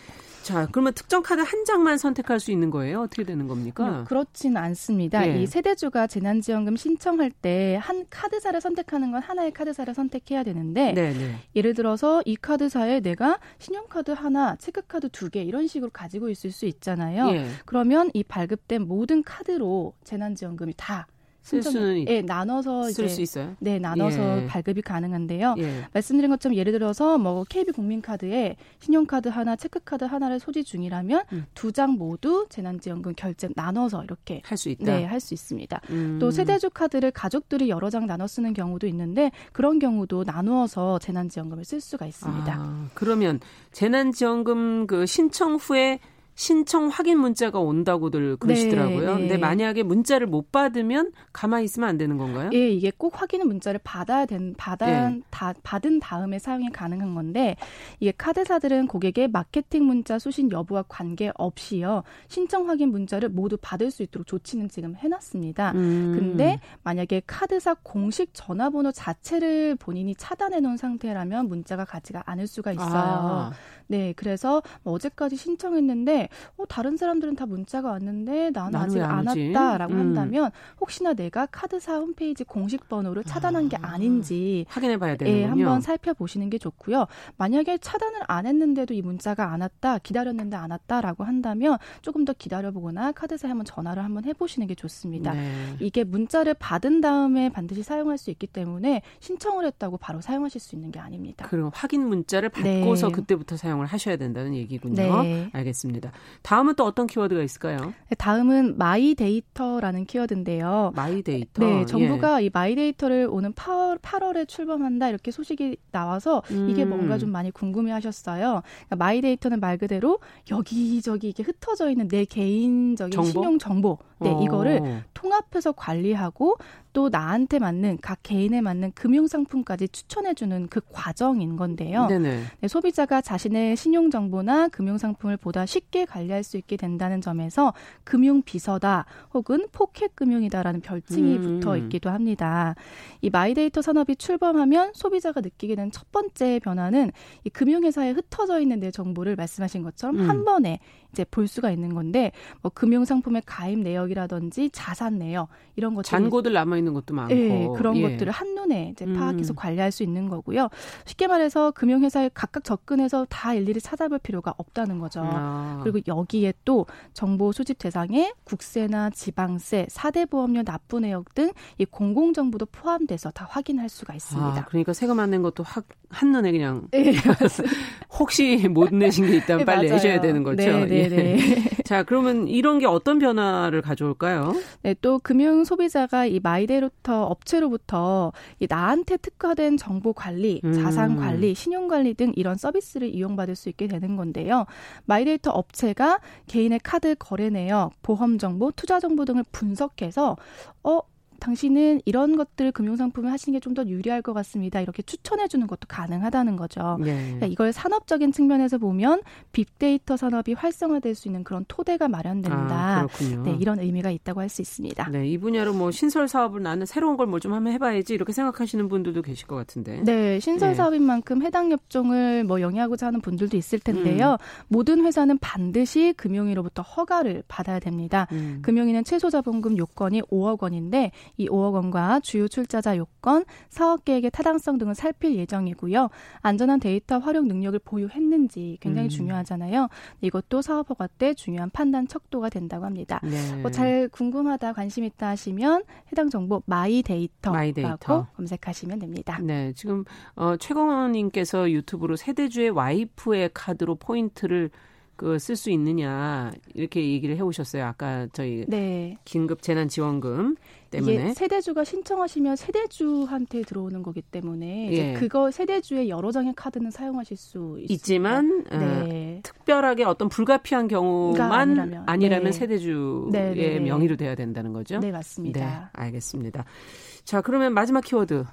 자, 그러면 특정 카드 한 장만 선택할 수 있는 거예요? 어떻게 되는 겁니까? 음, 그렇지는 않습니다. 예. 이 세대주가 재난지원금 신청할 때 한 카드사를 선택하는 건 하나의 카드사를 선택해야 되는데 네네. 네. 예를 들어서 이 카드사에 내가 신용카드 하나, 체크카드 두 개 이런 식으로 가지고 있을 수 있잖아요. 예. 그러면 이 발급된 모든 카드로 재난지원금이 다 쓸 수는 예, 나눠서 쓸 수 있어요. 네, 나눠서 예. 발급이 가능한데요. 예. 말씀드린 것처럼 예를 들어서 뭐 KB 국민카드에 신용카드 하나, 체크카드 하나를 소지 중이라면 음. 두장 모두 재난지원금 결제 나눠서 이렇게 할 수 있다. 네, 할 수 있습니다. 음. 또 세대주 카드를 가족들이 여러 장 나눠 쓰는 경우도 있는데 그런 경우도 나누어서 재난지원금을 쓸 수가 있습니다. 아, 그러면 재난지원금 그 신청 후에 신청 확인 문자가 온다고들 그러시더라고요. 네, 네. 근데 만약에 문자를 못 받으면 가만히 있으면 안 되는 건가요? 예, 이게 꼭 확인 문자를 받아야 된 받아 네. 다, 받은 다음에 사용이 가능한 건데 이게 카드사들은 고객의 마케팅 문자 수신 여부와 관계없이요. 신청 확인 문자를 모두 받을 수 있도록 조치는 지금 해 놨습니다. 음. 근데 만약에 카드사 공식 전화번호 자체를 본인이 차단해 놓은 상태라면 문자가 가지가 않을 수가 있어요. 아. 네, 그래서 뭐 어제까지 신청했는데 어, 다른 사람들은 다 문자가 왔는데 나는 아직 안 왔다라고 음. 한다면 혹시나 내가 카드사 홈페이지 공식 번호를 차단한 아. 게 아닌지 확인해 봐야 되는군요. 예, 한번 살펴보시는 게 좋고요. 만약에 차단을 안 했는데도 이 문자가 안 왔다, 기다렸는데 안 왔다라고 한다면 조금 더 기다려보거나 카드사에 한번 전화를 한번 해보시는 게 좋습니다. 네. 이게 문자를 받은 다음에 반드시 사용할 수 있기 때문에 신청을 했다고 바로 사용하실 수 있는 게 아닙니다. 그럼 확인 문자를 받고서 네. 그때부터 사용 사용을 하셔야 된다는 얘기군요. 네. 알겠습니다. 다음은 또 어떤 키워드가 있을까요? 네, 다음은 my data라는 키워드인데요. my data. 네, 정부가 예. 이 my data를 오는 8월, 8월에 출범한다 이렇게 소식이 나와서 음. 이게 뭔가 좀 많이 궁금해하셨어요. 그러니까 my data는 말 그대로 여기저기 이게 흩어져 있는 내 개인적인 정보? 신용 정보, 네, 오. 이거를 통합해서 관리하고 또 나한테 맞는 각 개인에 맞는 금융 상품까지 추천해주는 그 과정인 건데요. 네네. 네, 소비자가 자신의 신용 정보나 금융 상품을 보다 쉽게 관리할 수 있게 된다는 점에서 금융 비서다 혹은 포켓 금융이다라는 별칭이 음. 붙어 있기도 합니다. 이 my data 산업이 출범하면 소비자가 느끼게 된 첫 번째 변화는 이 금융회사에 흩어져 있는 내 정보를 말씀하신 것처럼 음. 한 번에 이제 볼 수가 있는 건데 뭐 금융 상품의 가입 내역이라든지 자산 내역 이런 것들 잔고들 남아 있는 것도 많고 예, 그런 예. 것들을 한눈에 이제 파악해서 음. 관리할 수 있는 거고요. 쉽게 말해서 금융 회사에 각각 접근해서 다 일일이 찾아볼 필요가 없다는 거죠. 아. 그리고 여기에 또 정보 수집 대상에 국세나 지방세, 사대 보험료 납부 내역 등 이 공공 정보도 포함돼서 다 확인할 수가 있습니다. 아, 그러니까 세금 안 낸 것도 확 한눈에 그냥 네, 혹시 못 내신 게 있다면 네, 빨리 맞아요. 내셔야 되는 거죠. 네, 네, 예. 네. 자, 그러면 이런 게 어떤 변화를 가져올까요? 네, 또 금융 소비자가 이 my data 업체로부터 이 나한테 특화된 정보 관리, 음. 자산 관리, 신용 관리 등 이런 서비스를 이용받을 수 있게 되는 건데요. my data 업체가 개인의 카드 거래 내역, 보험 정보, 투자 정보 등을 분석해서 어 당신은 이런 것들 금융상품을 하시는 게 좀 더 유리할 것 같습니다. 이렇게 추천해 주는 것도 가능하다는 거죠. 네. 그러니까 이걸 산업적인 측면에서 보면 빅데이터 산업이 활성화될 수 있는 그런 토대가 마련된다. 아, 네, 이런 의미가 있다고 할 수 있습니다. 네, 이 분야로 뭐 신설 사업을 나는 새로운 걸뭐좀 한번 해봐야지 이렇게 생각하시는 분들도 계실 것 같은데. 네, 신설 네. 사업인 만큼 해당 업종을 뭐 영위하고자 하는 분들도 있을 텐데요. 음. 모든 회사는 반드시 금융위로부터 허가를 받아야 됩니다. 음. 금융위는 최소 자본금 요건이 5억 원인데 이 5억 원과 주요 출자자 요건, 사업 계획의 타당성 등을 살필 예정이고요. 안전한 데이터 활용 능력을 보유했는지 굉장히 음. 중요하잖아요. 이것도 사업 허가 때 중요한 판단 척도가 된다고 합니다. 네. 뭐 잘 궁금하다, 관심 있다 하시면 해당 정보 my data라고 my data. 검색하시면 됩니다. 네, 지금 어, 최공원님께서 유튜브로 세대주의 와이프의 카드로 포인트를 그 쓸 수 있느냐 이렇게 얘기를 해오셨어요. 아까 저희 네. 긴급 재난 지원금 때문에 세대주가 신청하시면 세대주한테 들어오는 거기 때문에 예. 그거 세대주의 여러 장의 카드는 사용하실 수 있습니다. 있지만 어, 네. 어, 특별하게 어떤 불가피한 경우만 아니라면, 아니라면 네. 세대주의 네, 네, 네, 명의로 돼야 된다는 거죠. 네 맞습니다. 네, 알겠습니다. 자 그러면 마지막 키워드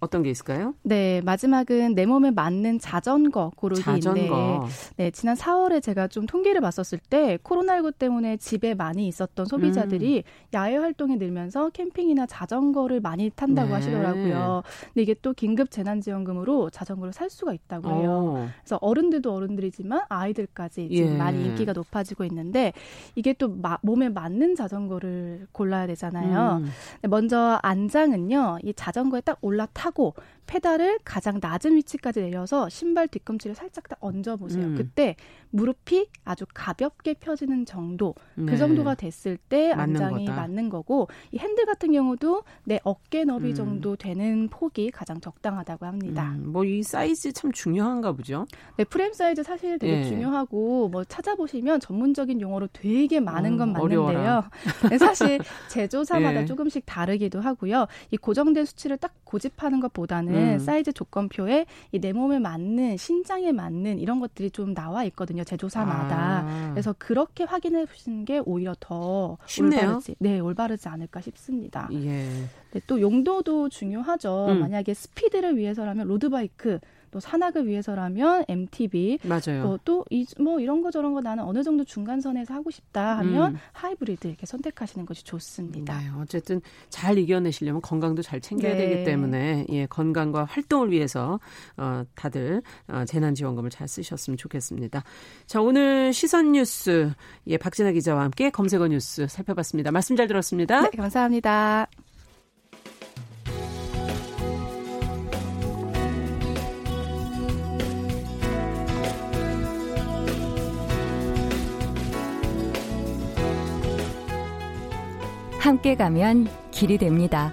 어떤 게 있을까요? 네, 마지막은 내 몸에 맞는 자전거 고르기인데 자전거. 네, 지난 4월에 제가 좀 통계를 봤었을 때 코로나19 때문에 집에 많이 있었던 소비자들이 음. 야외 활동이 늘면서 캠핑이나 자전거를 많이 탄다고 네. 하시더라고요. 근데 이게 또 긴급 재난 지원금으로 자전거를 살 수가 있다고 해요. 오. 어. 그래서 어른들도 어른들이지만 아이들까지 지금 예. 많이 인기가 높아지고 있는데 이게 또 마, 몸에 맞는 자전거를 골라야 되잖아요. 음. 먼저 안장은요, 이 자전거에 딱 올라타 하고 페달을 가장 낮은 위치까지 내려서 신발 뒤꿈치를 살짝 딱 얹어 보세요. 음. 그때 무릎이 아주 가볍게 펴지는 정도 그 네. 그 정도가 됐을 때 맞는 안장이 거다. 맞는 거고 이 핸들 같은 경우도 내 어깨 너비 음. 정도 되는 폭이 가장 적당하다고 합니다. 음. 뭐이 사이즈 참 중요한가 보죠. 네, 프레임 사이즈 사실 되게 네. 중요하고 뭐 찾아보시면 전문적인 용어로 되게 많은 건 음, 맞는데요. 네, 사실 제조사마다 네. 조금씩 다르기도 하고요. 이 고정된 수치를 딱 고집하는 것보다는 음. 사이즈 조건표에 이 내 몸에 맞는 신장에 맞는 이런 것들이 좀 나와 있거든요. 제조사마다. 아. 그래서 그렇게 확인해 보시는 게 오히려 더 쉽네요. 올바르지, 네, 올바르지 않을까 싶습니다. 예. 네, 또 용도도 중요하죠. 음. 만약에 스피드를 위해서라면 road bike 또 산악을 위해서라면 MTB 맞아요. 또이 뭐 이런 거 저런 거 나는 어느 정도 중간선에서 하고 싶다 하면 음. 하이브리드 이렇게 선택하시는 것이 좋습니다. 네, 어쨌든 잘 이겨내시려면 건강도 잘 챙겨야 네. 되기 때문에 예, 건강과 활동을 위해서 어, 다들 어, 재난지원금을 잘 쓰셨으면 좋겠습니다. 자 오늘 시선 뉴스 예 박진아 기자와 함께 검색어 뉴스 살펴봤습니다. 말씀 잘 들었습니다. 네, 감사합니다. 함께 가면 길이 됩니다.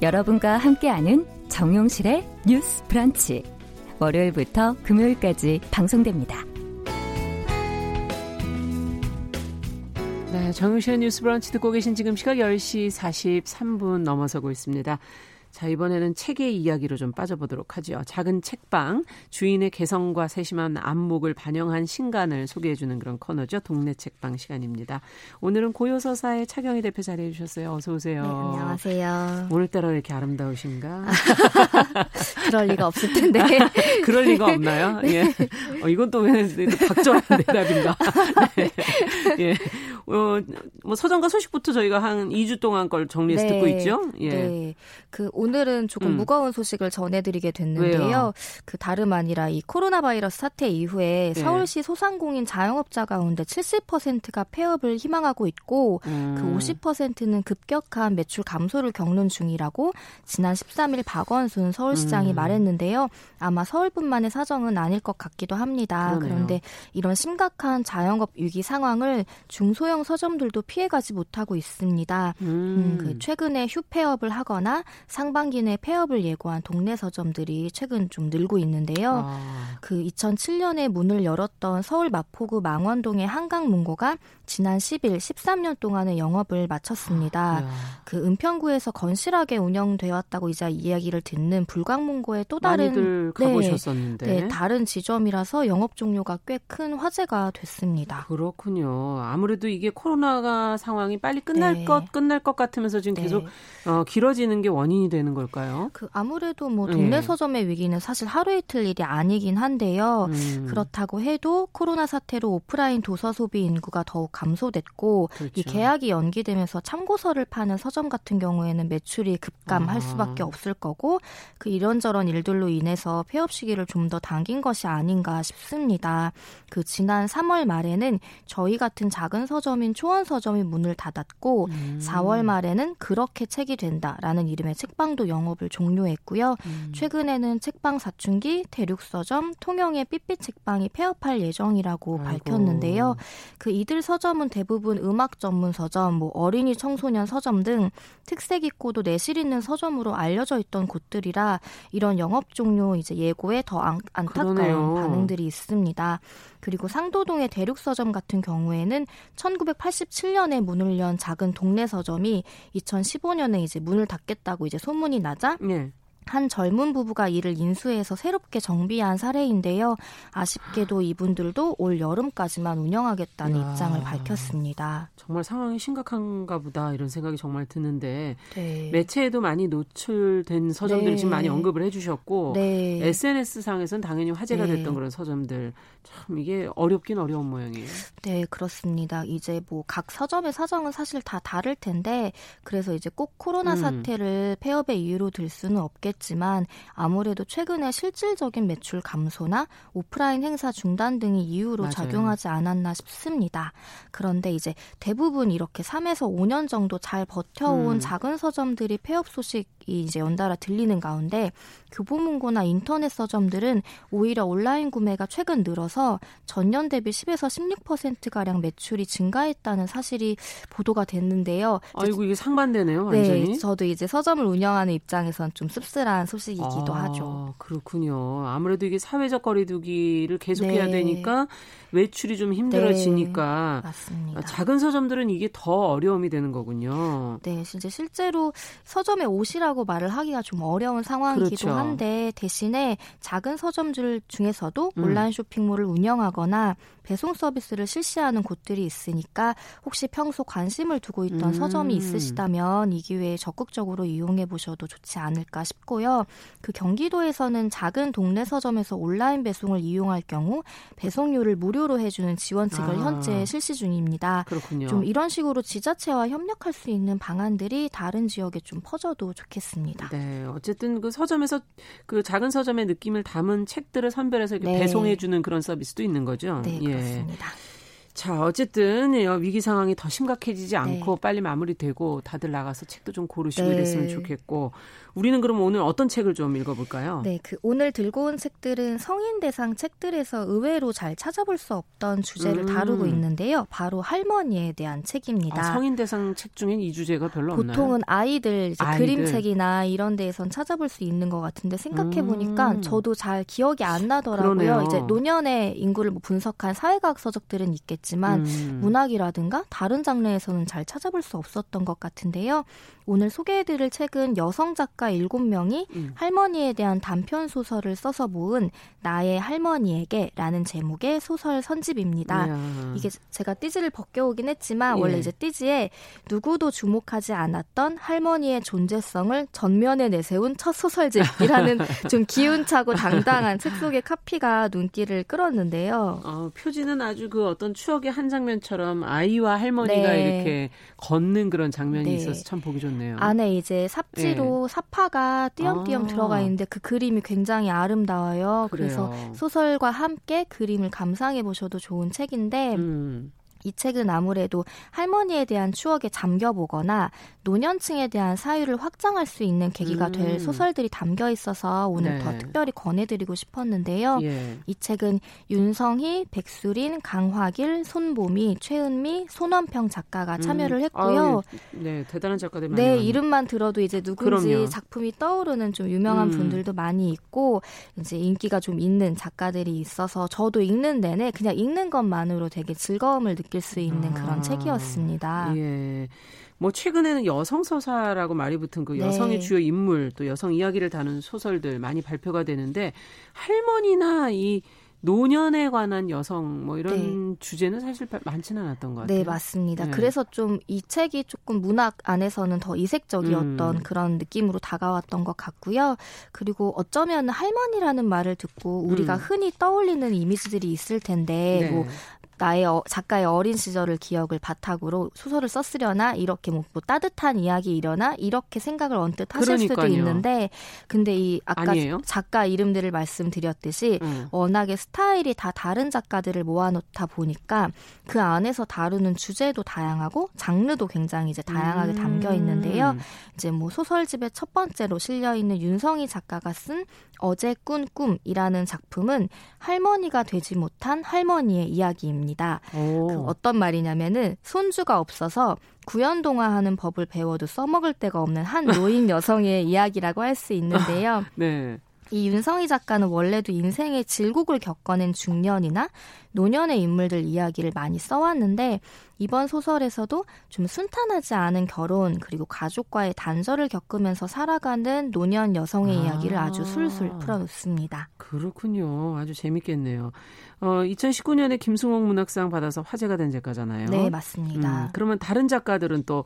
여러분과 함께하는 정용실의 뉴스 브런치. 월요일부터 금요일까지 방송됩니다. 네, 정용실의 뉴스 브런치 듣고 계신 지금 시각 10시 43분 넘어서고 있습니다. 자, 이번에는 책의 이야기로 좀 빠져보도록 하죠. 작은 책방, 주인의 개성과 세심한 안목을 반영한 신간을 소개해주는 그런 코너죠. 동네 책방 시간입니다. 오늘은 고요서사의 차경희 대표 자리해 주셨어요. 어서 오세요. 네, 안녕하세요. 오늘따라 이렇게 아름다우신가? 그럴 리가 없을 텐데. 그럴 리가 없나요? 네. 예. 어, 이건 또 왜 박정한 대답인가? 네. 예. 어, 뭐 서점과 소식부터 저희가 한 2주 동안 걸 정리해서 네. 듣고 있죠? 예. 네. 그 오늘은 조금 음. 무거운 소식을 전해드리게 됐는데요. 왜요? 그 다름 아니라 이 코로나 바이러스 사태 이후에 네. 서울시 소상공인 자영업자 가운데 70%가 폐업을 희망하고 있고 음. 그 50%는 급격한 매출 감소를 겪는 중이라고 지난 13일 박원순 서울시장이 음. 말했는데요. 아마 서울뿐만의 사정은 아닐 것 같기도 합니다. 그러네요. 그런데 이런 심각한 자영업 위기 상황을 중소형 서점들도 피해가지 못하고 있습니다. 음. 음, 그 최근에 휴폐업을 하거나 상 반기 내 폐업을 예고한 동네 서점들이 최근 좀 늘고 있는데요. 아. 그 2007년에 문을 열었던 서울 마포구 망원동의 한강문고가 지난 10일 13년 동안의 영업을 마쳤습니다. 아, 그 은평구에서 건실하게 운영되어 왔다고 이제 이야기를 듣는 불광문고의 또 다른 네, 가보셨었는데 네, 다른 지점이라서 영업 종료가 꽤 큰 화제가 됐습니다. 그렇군요. 아무래도 이게 코로나가 상황이 빨리 끝날 네. 것 끝날 것 같으면서 지금 네. 계속 어, 길어지는 게 원인이 되는 걸까요? 그 아무래도 뭐 동네 네. 서점의 위기는 사실 하루 이틀 일이 아니긴 한데요. 음. 그렇다고 해도 코로나 사태로 오프라인 도서 소비 인구가 더욱 감소됐고 그렇죠. 이 계약이 연기되면서 참고서를 파는 서점 같은 경우에는 매출이 급감할 아. 수밖에 없을 거고 그 이런저런 일들로 인해서 폐업 시기를 좀 더 당긴 것이 아닌가 싶습니다. 그 지난 3월 말에는 저희 같은 작은 서점인 초원 서점이 문을 닫았고 음. 4월 말에는 그렇게 책이 된다라는 이름의 책방 도 영업을 종료했고요. 음. 최근에는 책방 사춘기, 대륙서점, 통영의 삐삐 책방이 폐업할 예정이라고 아이고. 밝혔는데요. 그 이들 서점은 대부분 음악 전문 서점, 뭐 어린이 청소년 서점 등 특색 있고도 내실 있는 서점으로 알려져 있던 곳들이라 이런 영업 종료 이제 예고에 더 안, 그러네요. 반응들이 있습니다. 그리고 상도동의 대륙서점 같은 경우에는 1987년에 문을 연 작은 동네 서점이 2015년에 이제 문을 닫겠다고 이제 소문이 나자 네. 한 젊은 부부가 이를 인수해서 새롭게 정비한 사례인데요. 아쉽게도 이분들도 올 여름까지만 운영하겠다는 야, 입장을 밝혔습니다. 정말 상황이 심각한가 보다 이런 생각이 정말 드는데 네. 매체에도 많이 노출된 서점들 네. 지금 많이 언급을 해주셨고 네. SNS 상에서는 당연히 화제가 네. 됐던 그런 서점들 참 이게 어렵긴 어려운 모양이에요. 네 그렇습니다. 이제 뭐 각 서점의 사정은 사실 다 다를 텐데 그래서 이제 꼭 코로나 음. 사태를 폐업의 이유로 들 수는 없겠. 했지만 아무래도 최근에 실질적인 매출 감소나 오프라인 행사 중단 등이 이유로 맞아요. 작용하지 않았나 싶습니다. 그런데 이제 대부분 이렇게 3에서 5년 정도 잘 버텨온 음. 작은 서점들이 폐업 소식이 이제 연달아 들리는 가운데 교보문고나 인터넷 서점들은 오히려 온라인 구매가 최근 늘어서 전년 대비 10에서 16%가량 매출이 증가했다는 사실이 보도가 됐는데요. 아이고 이게 상반되네요, 완전히. 네, 저도 이제 서점을 운영하는 입장에선 좀 씁쓸 한 소식이기도 아, 하죠. 그렇군요. 아무래도 이게 사회적 거리두기를 계속해야 네. 되니까 외출이 좀 힘들어지니까 네, 맞습니다. 작은 서점들은 이게 더 어려움이 되는 거군요. 네, 진짜 실제로 서점에 오시라고 말을 하기가 좀 어려운 상황이기도 그렇죠. 한데 대신에 작은 서점들 중에서도 음. 온라인 쇼핑몰을 운영하거나 배송 서비스를 실시하는 곳들이 있으니까 혹시 평소 관심을 두고 있던 음. 서점이 있으시다면 이 기회에 적극적으로 이용해 보셔도 좋지 않을까 싶고요. 그 경기도에서는 작은 동네 서점에서 온라인 배송을 이용할 경우 배송료를 무료로 해주는 지원책을 아. 현재 실시 중입니다. 그렇군요. 좀 이런 식으로 지자체와 협력할 수 있는 방안들이 다른 지역에 좀 퍼져도 좋겠습니다. 네, 어쨌든 그 서점에서 그 작은 서점의 느낌을 담은 책들을 선별해서 네. 배송해주는 그런 서비스도 있는 거죠. 네. 예. 그렇습니다. 자, 어쨌든 위기 상황이 더 심각해지지 않고 네. 빨리 마무리되고 다들 나가서 책도 좀 고르시고 네. 이랬으면 좋겠고 우리는 그럼 오늘 어떤 책을 좀 읽어볼까요? 네, 그 오늘 들고 온 책들은 성인 대상 책들에서 의외로 잘 찾아볼 수 없던 주제를 음. 다루고 있는데요. 바로 할머니에 대한 책입니다. 아, 성인 대상 책 중엔 이 주제가 별로 없나요? 보통은 아이들, 아이들. 그림책이나 이런 데에선 찾아볼 수 있는 것 같은데 생각해 보니까 음. 저도 잘 기억이 안 나더라고요. 그러네요. 이제 노년의 인구를 뭐 분석한 사회과학 서적들은 있겠지만 음. 문학이라든가 다른 장르에서는 잘 찾아볼 수 없었던 것 같은데요. 오늘 소개해드릴 책은 여성 작가 7명이 음. 할머니에 대한 단편 소설을 써서 모은 나의 할머니에게라는 제목의 소설 선집입니다. 이야. 이게 제가 띠지를 벗겨오긴 했지만 예. 원래 이제 띠지에 누구도 주목하지 않았던 할머니의 존재성을 전면에 내세운 첫 소설집이라는 좀 기운차고 당당한 책 속의 카피가 눈길을 끌었는데요. 어, 표지는 아주 그 어떤 추억의 한 장면처럼 아이와 할머니가 네. 이렇게 걷는 그런 장면이 네. 있어서 참 보기 좋네요. 안에 이제 삽지로 네. 사파가 띄엄띄엄 아. 들어가 있는데 그 그림이 굉장히 아름다워요. 그래요. 그래서 소설과 함께 그림을 감상해 보셔도 좋은 책인데 음. 이 책은 아무래도 할머니에 대한 추억에 잠겨보거나 노년층에 대한 사유를 확장할 수 있는 계기가 음. 될 소설들이 담겨 있어서 오늘 네. 더 특별히 권해드리고 싶었는데요. 예. 이 책은 윤성희, 백수린, 강화길, 손보미, 최은미, 손원평 작가가 음. 참여를 했고요. 아, 네, 대단한 작가들 많이. 네, 이름만 들어도 이제 누군지 그럼요. 작품이 떠오르는 좀 유명한 음. 분들도 많이 있고 이제 인기가 좀 있는 작가들이 있어서 저도 읽는 내내 그냥 읽는 것만으로 되게 즐거움을 느끼. 느낄 수 있는 아, 그런 책이었습니다. 예. 뭐 최근에는 여성 서사라고 말이 붙은 그 네. 여성의 주요 인물 또 여성 이야기를 다룬 소설들 많이 발표가 되는데 할머니나 이 노년에 관한 여성 뭐 이런 네. 주제는 사실 많지는 않았던 것 같아요. 네, 맞습니다. 네. 그래서 좀 이 책이 조금 문학 안에서는 더 이색적이었던 음. 그런 느낌으로 다가왔던 것 같고요. 그리고 어쩌면 할머니라는 말을 듣고 우리가 음. 흔히 떠올리는 이미지들이 있을 텐데 네. 뭐 나의 어, 작가의 어린 시절을 기억을 바탕으로 소설을 썼으려나 이렇게 뭐, 뭐 따뜻한 이야기이려나 이렇게 생각을 언뜻 하실 그러니까요. 수도 있는데 근데 이 아까 아니에요? 작가 이름들을 말씀드렸듯이 음. 워낙에 스타일이 다 다른 작가들을 모아놓다 보니까 그 안에서 다루는 주제도 다양하고 장르도 굉장히 이제 다양하게 음. 담겨 있는데요. 이제 뭐 소설집의 첫 번째로 실려 있는 윤성희 작가가 쓴 어제 꾼 꿈이라는 작품은 할머니가 되지 못한 할머니의 이야기입니다. 그 어떤 말이냐면은 손주가 없어서 구연동화하는 법을 배워도 써먹을 데가 없는 한 노인 여성의 이야기라고 할 수 있는데요. 네. 이 윤성희 작가는 원래도 인생의 질곡을 겪어낸 중년이나 노년의 인물들 이야기를 많이 써왔는데 이번 소설에서도 좀 순탄하지 않은 결혼 그리고 가족과의 단절을 겪으면서 살아가는 노년 여성의 아. 이야기를 아주 술술 풀어놓습니다. 그렇군요. 아주 재밌겠네요. 어, 2019년에 김승옥 문학상 받아서 화제가 된 작가잖아요. 네, 맞습니다. 음, 그러면 다른 작가들은 또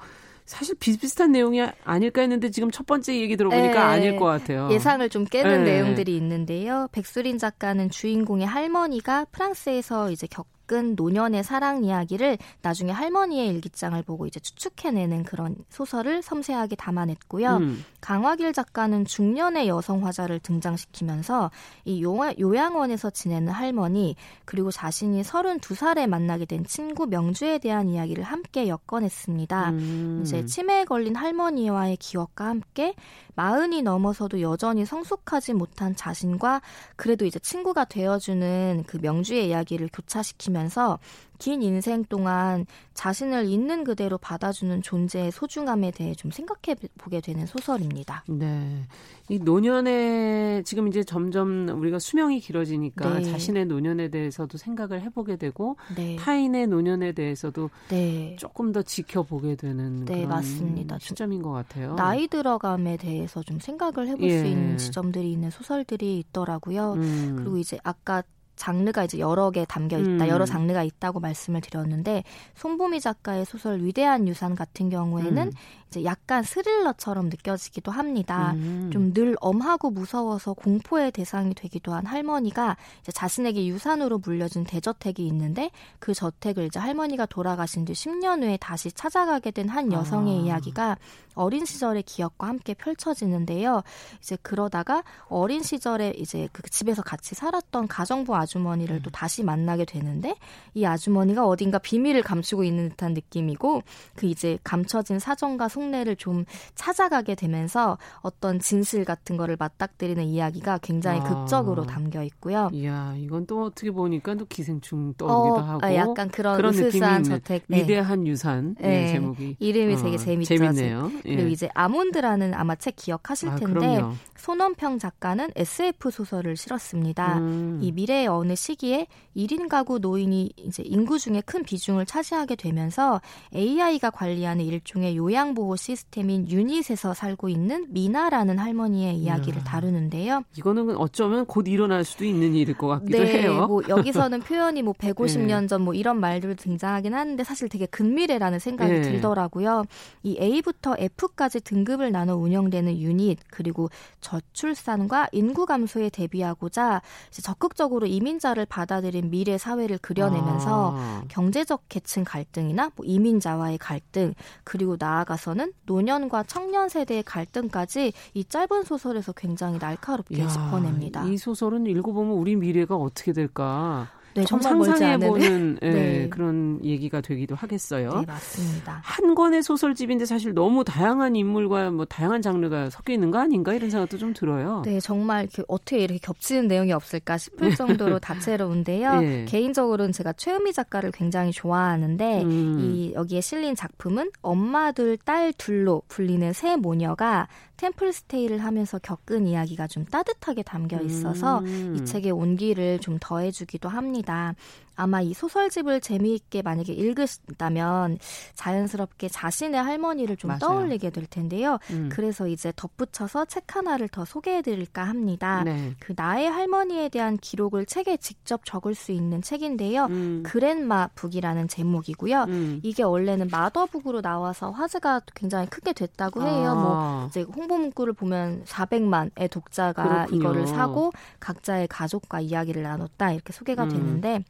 사실 비슷비슷한 내용이 아닐까 했는데 지금 첫 번째 얘기 들어보니까 네, 아닐 것 같아요. 예상을 좀 깨는 네. 내용들이 있는데요. 백수린 작가는 주인공의 할머니가 프랑스에서 이제 겪 겪은 노년의 사랑 이야기를 나중에 할머니의 일기장을 보고 이제 추측해내는 그런 소설을 섬세하게 담아냈고요. 음. 강화길 작가는 중년의 여성 화자를 등장시키면서 이 요양원에서 지내는 할머니 그리고 자신이 32살에 만나게 된 친구 명주에 대한 이야기를 함께 엮어냈습니다. 음. 이제 치매에 걸린 할머니와의 기억과 함께 마흔이 넘어서도 여전히 성숙하지 못한 자신과 그래도 이제 친구가 되어주는 그 명주의 이야기를 교차시키면서 긴 인생 동안 자신을 있는 그대로 받아주는 존재의 소중함에 대해 좀 생각해 보게 되는 소설입니다. 네. 이 노년에 지금 이제 점점 우리가 수명이 길어지니까 네. 자신의 노년에 대해서도 생각을 해보게 되고 네. 타인의 노년에 대해서도 네. 조금 더 지켜보게 되는 네, 그런 맞습니다. 시점인 것 같아요. 나이 들어감에 대해서 좀 생각을 해볼 예. 수 있는 지점들이 있는 소설들이 있더라고요. 음. 그리고 이제 아까 장르가 이제 여러 개 담겨 있다, 음. 여러 장르가 있다고 말씀을 드렸는데 손보미 작가의 소설 위대한 유산 같은 경우에는 음. 이제 약간 스릴러처럼 느껴지기도 합니다. 음. 좀늘 엄하고 무서워서 공포의 대상이 되기도 한 할머니가 이제 자신에게 유산으로 물려준 대저택이 있는데 그 저택을 이제 할머니가 돌아가신 뒤 10년 후에 다시 찾아가게 된 한 여성의 아. 이야기가 어린 시절의 기억과 함께 펼쳐지는데요. 이제 그러다가 어린 시절에 이제 그 집에서 같이 살았던 가정부 아주머니를 음. 또 다시 만나게 되는데 이 아주머니가 어딘가 비밀을 감추고 있는 듯한 느낌이고 그 이제 감춰진 사정과 속내를 좀 찾아가게 되면서 어떤 진실 같은 거를 맞닥뜨리는 이야기가 굉장히 아. 극적으로 담겨 있고요. 이야, 이건 또 어떻게 보니까 또 기생충 떠오기도 어, 하고 아, 약간 그런, 그런 느낌이 저택 네. 위대한 유산 네. 네, 제목이 이름이 어, 되게 재밌죠. 재밌네요. 예. 그리고 이제 아몬드라는 아마 책 기억하실 아, 텐데 아, 손원평 작가는 SF 소설을 실었습니다. 음. 이 미래의 어느 시기에 1인 가구 노인이 이제 인구 중에 큰 비중을 차지하게 되면서 AI가 관리하는 일종의 요양보호 시스템인 유닛에서 살고 있는 미나라는 할머니의 이야기를 다루는데요. 이거는 어쩌면 곧 일어날 수도 있는 일일 것 같기도 네, 해요. 뭐 여기서는 표현이 뭐 150년 전 뭐 이런 말들 등장하긴 하는데 사실 되게 근미래라는 생각이 네. 들더라고요. 이 A부터 F까지 등급을 나눠 운영되는 유닛 그리고 저출산과 인구 감소에 대비하고자 적극적으로 이민자를 받아들인 미래 사회를 그려내면서 아. 경제적 계층 갈등이나 뭐 이민자와의 갈등 그리고 나아가서는 노년과 청년 세대의 갈등까지 이 짧은 소설에서 굉장히 날카롭게 야, 짚어냅니다. 이 소설은 읽어보면 우리 미래가 어떻게 될까 네, 정말 상상해보는 예, 네. 그런 얘기가 되기도 하겠어요. 네, 맞습니다. 한 권의 소설집인데 사실 너무 다양한 인물과 뭐 다양한 장르가 섞여 있는 거 아닌가 이런 생각도 좀 들어요. 네, 정말 어떻게 이렇게 겹치는 내용이 없을까 싶을 정도로 다채로운데요. 네. 개인적으로는 제가 최은미 작가를 굉장히 좋아하는데 음. 이 여기에 실린 작품은 엄마 둘, 딸 둘로 불리는 세 모녀가 템플 스테이를 하면서 겪은 이야기가 좀 따뜻하게 담겨 있어서 음. 이 책의 온기를 좀 더해주기도 합니다. 答。 아마 이 소설집을 재미있게 만약에 읽으신다면 자연스럽게 자신의 할머니를 좀 맞아요. 떠올리게 될 텐데요. 음. 그래서 이제 덧붙여서 책 하나를 더 소개해드릴까 합니다. 네. 그 나의 할머니에 대한 기록을 책에 직접 적을 수 있는 책인데요. 음. 그랜마 북이라는 제목이고요. 음. 이게 원래는 마더북으로 나와서 화제가 굉장히 크게 됐다고 해요. 아. 뭐 이제 홍보 문구를 보면 400만의 독자가 그렇군요. 이거를 사고 각자의 가족과 이야기를 나눴다 이렇게 소개가 음. 되는데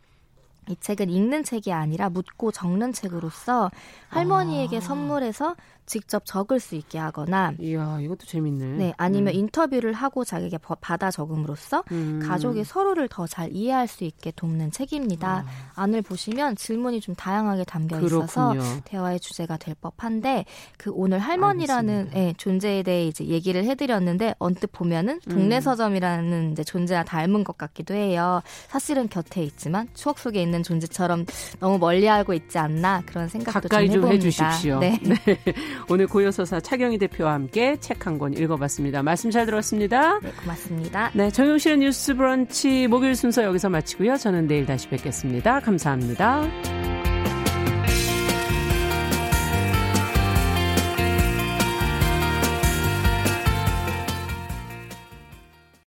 이 책은 읽는 책이 아니라 묻고 적는 책으로서 할머니에게 아. 선물해서 직접 적을 수 있게 하거나 이야 이것도 재밌네. 네 아니면 음. 인터뷰를 하고 자기에게 받아 적음으로써 음. 가족이 서로를 더 잘 이해할 수 있게 돕는 책입니다. 아. 안을 보시면 질문이 좀 다양하게 담겨 있어서 그렇군요. 대화의 주제가 될 법한데 그 오늘 할머니라는 네, 존재에 대해 이제 얘기를 해드렸는데 언뜻 보면은 동네 음. 서점이라는 이제 존재와 닮은 것 같기도 해요. 사실은 곁에 있지만 추억 속에 있는 존재처럼 너무 멀리 알고 있지 않나 그런 생각도 좀 해봅니다. 해주십시오. 네. 네. 오늘 고요서사 차경희 대표와 함께 책 한 권 읽어봤습니다. 말씀 잘 들었습니다. 네, 고맙습니다. 네, 정용실의 뉴스 브런치 목요일 순서 여기서 마치고요. 저는 내일 다시 뵙겠습니다. 감사합니다.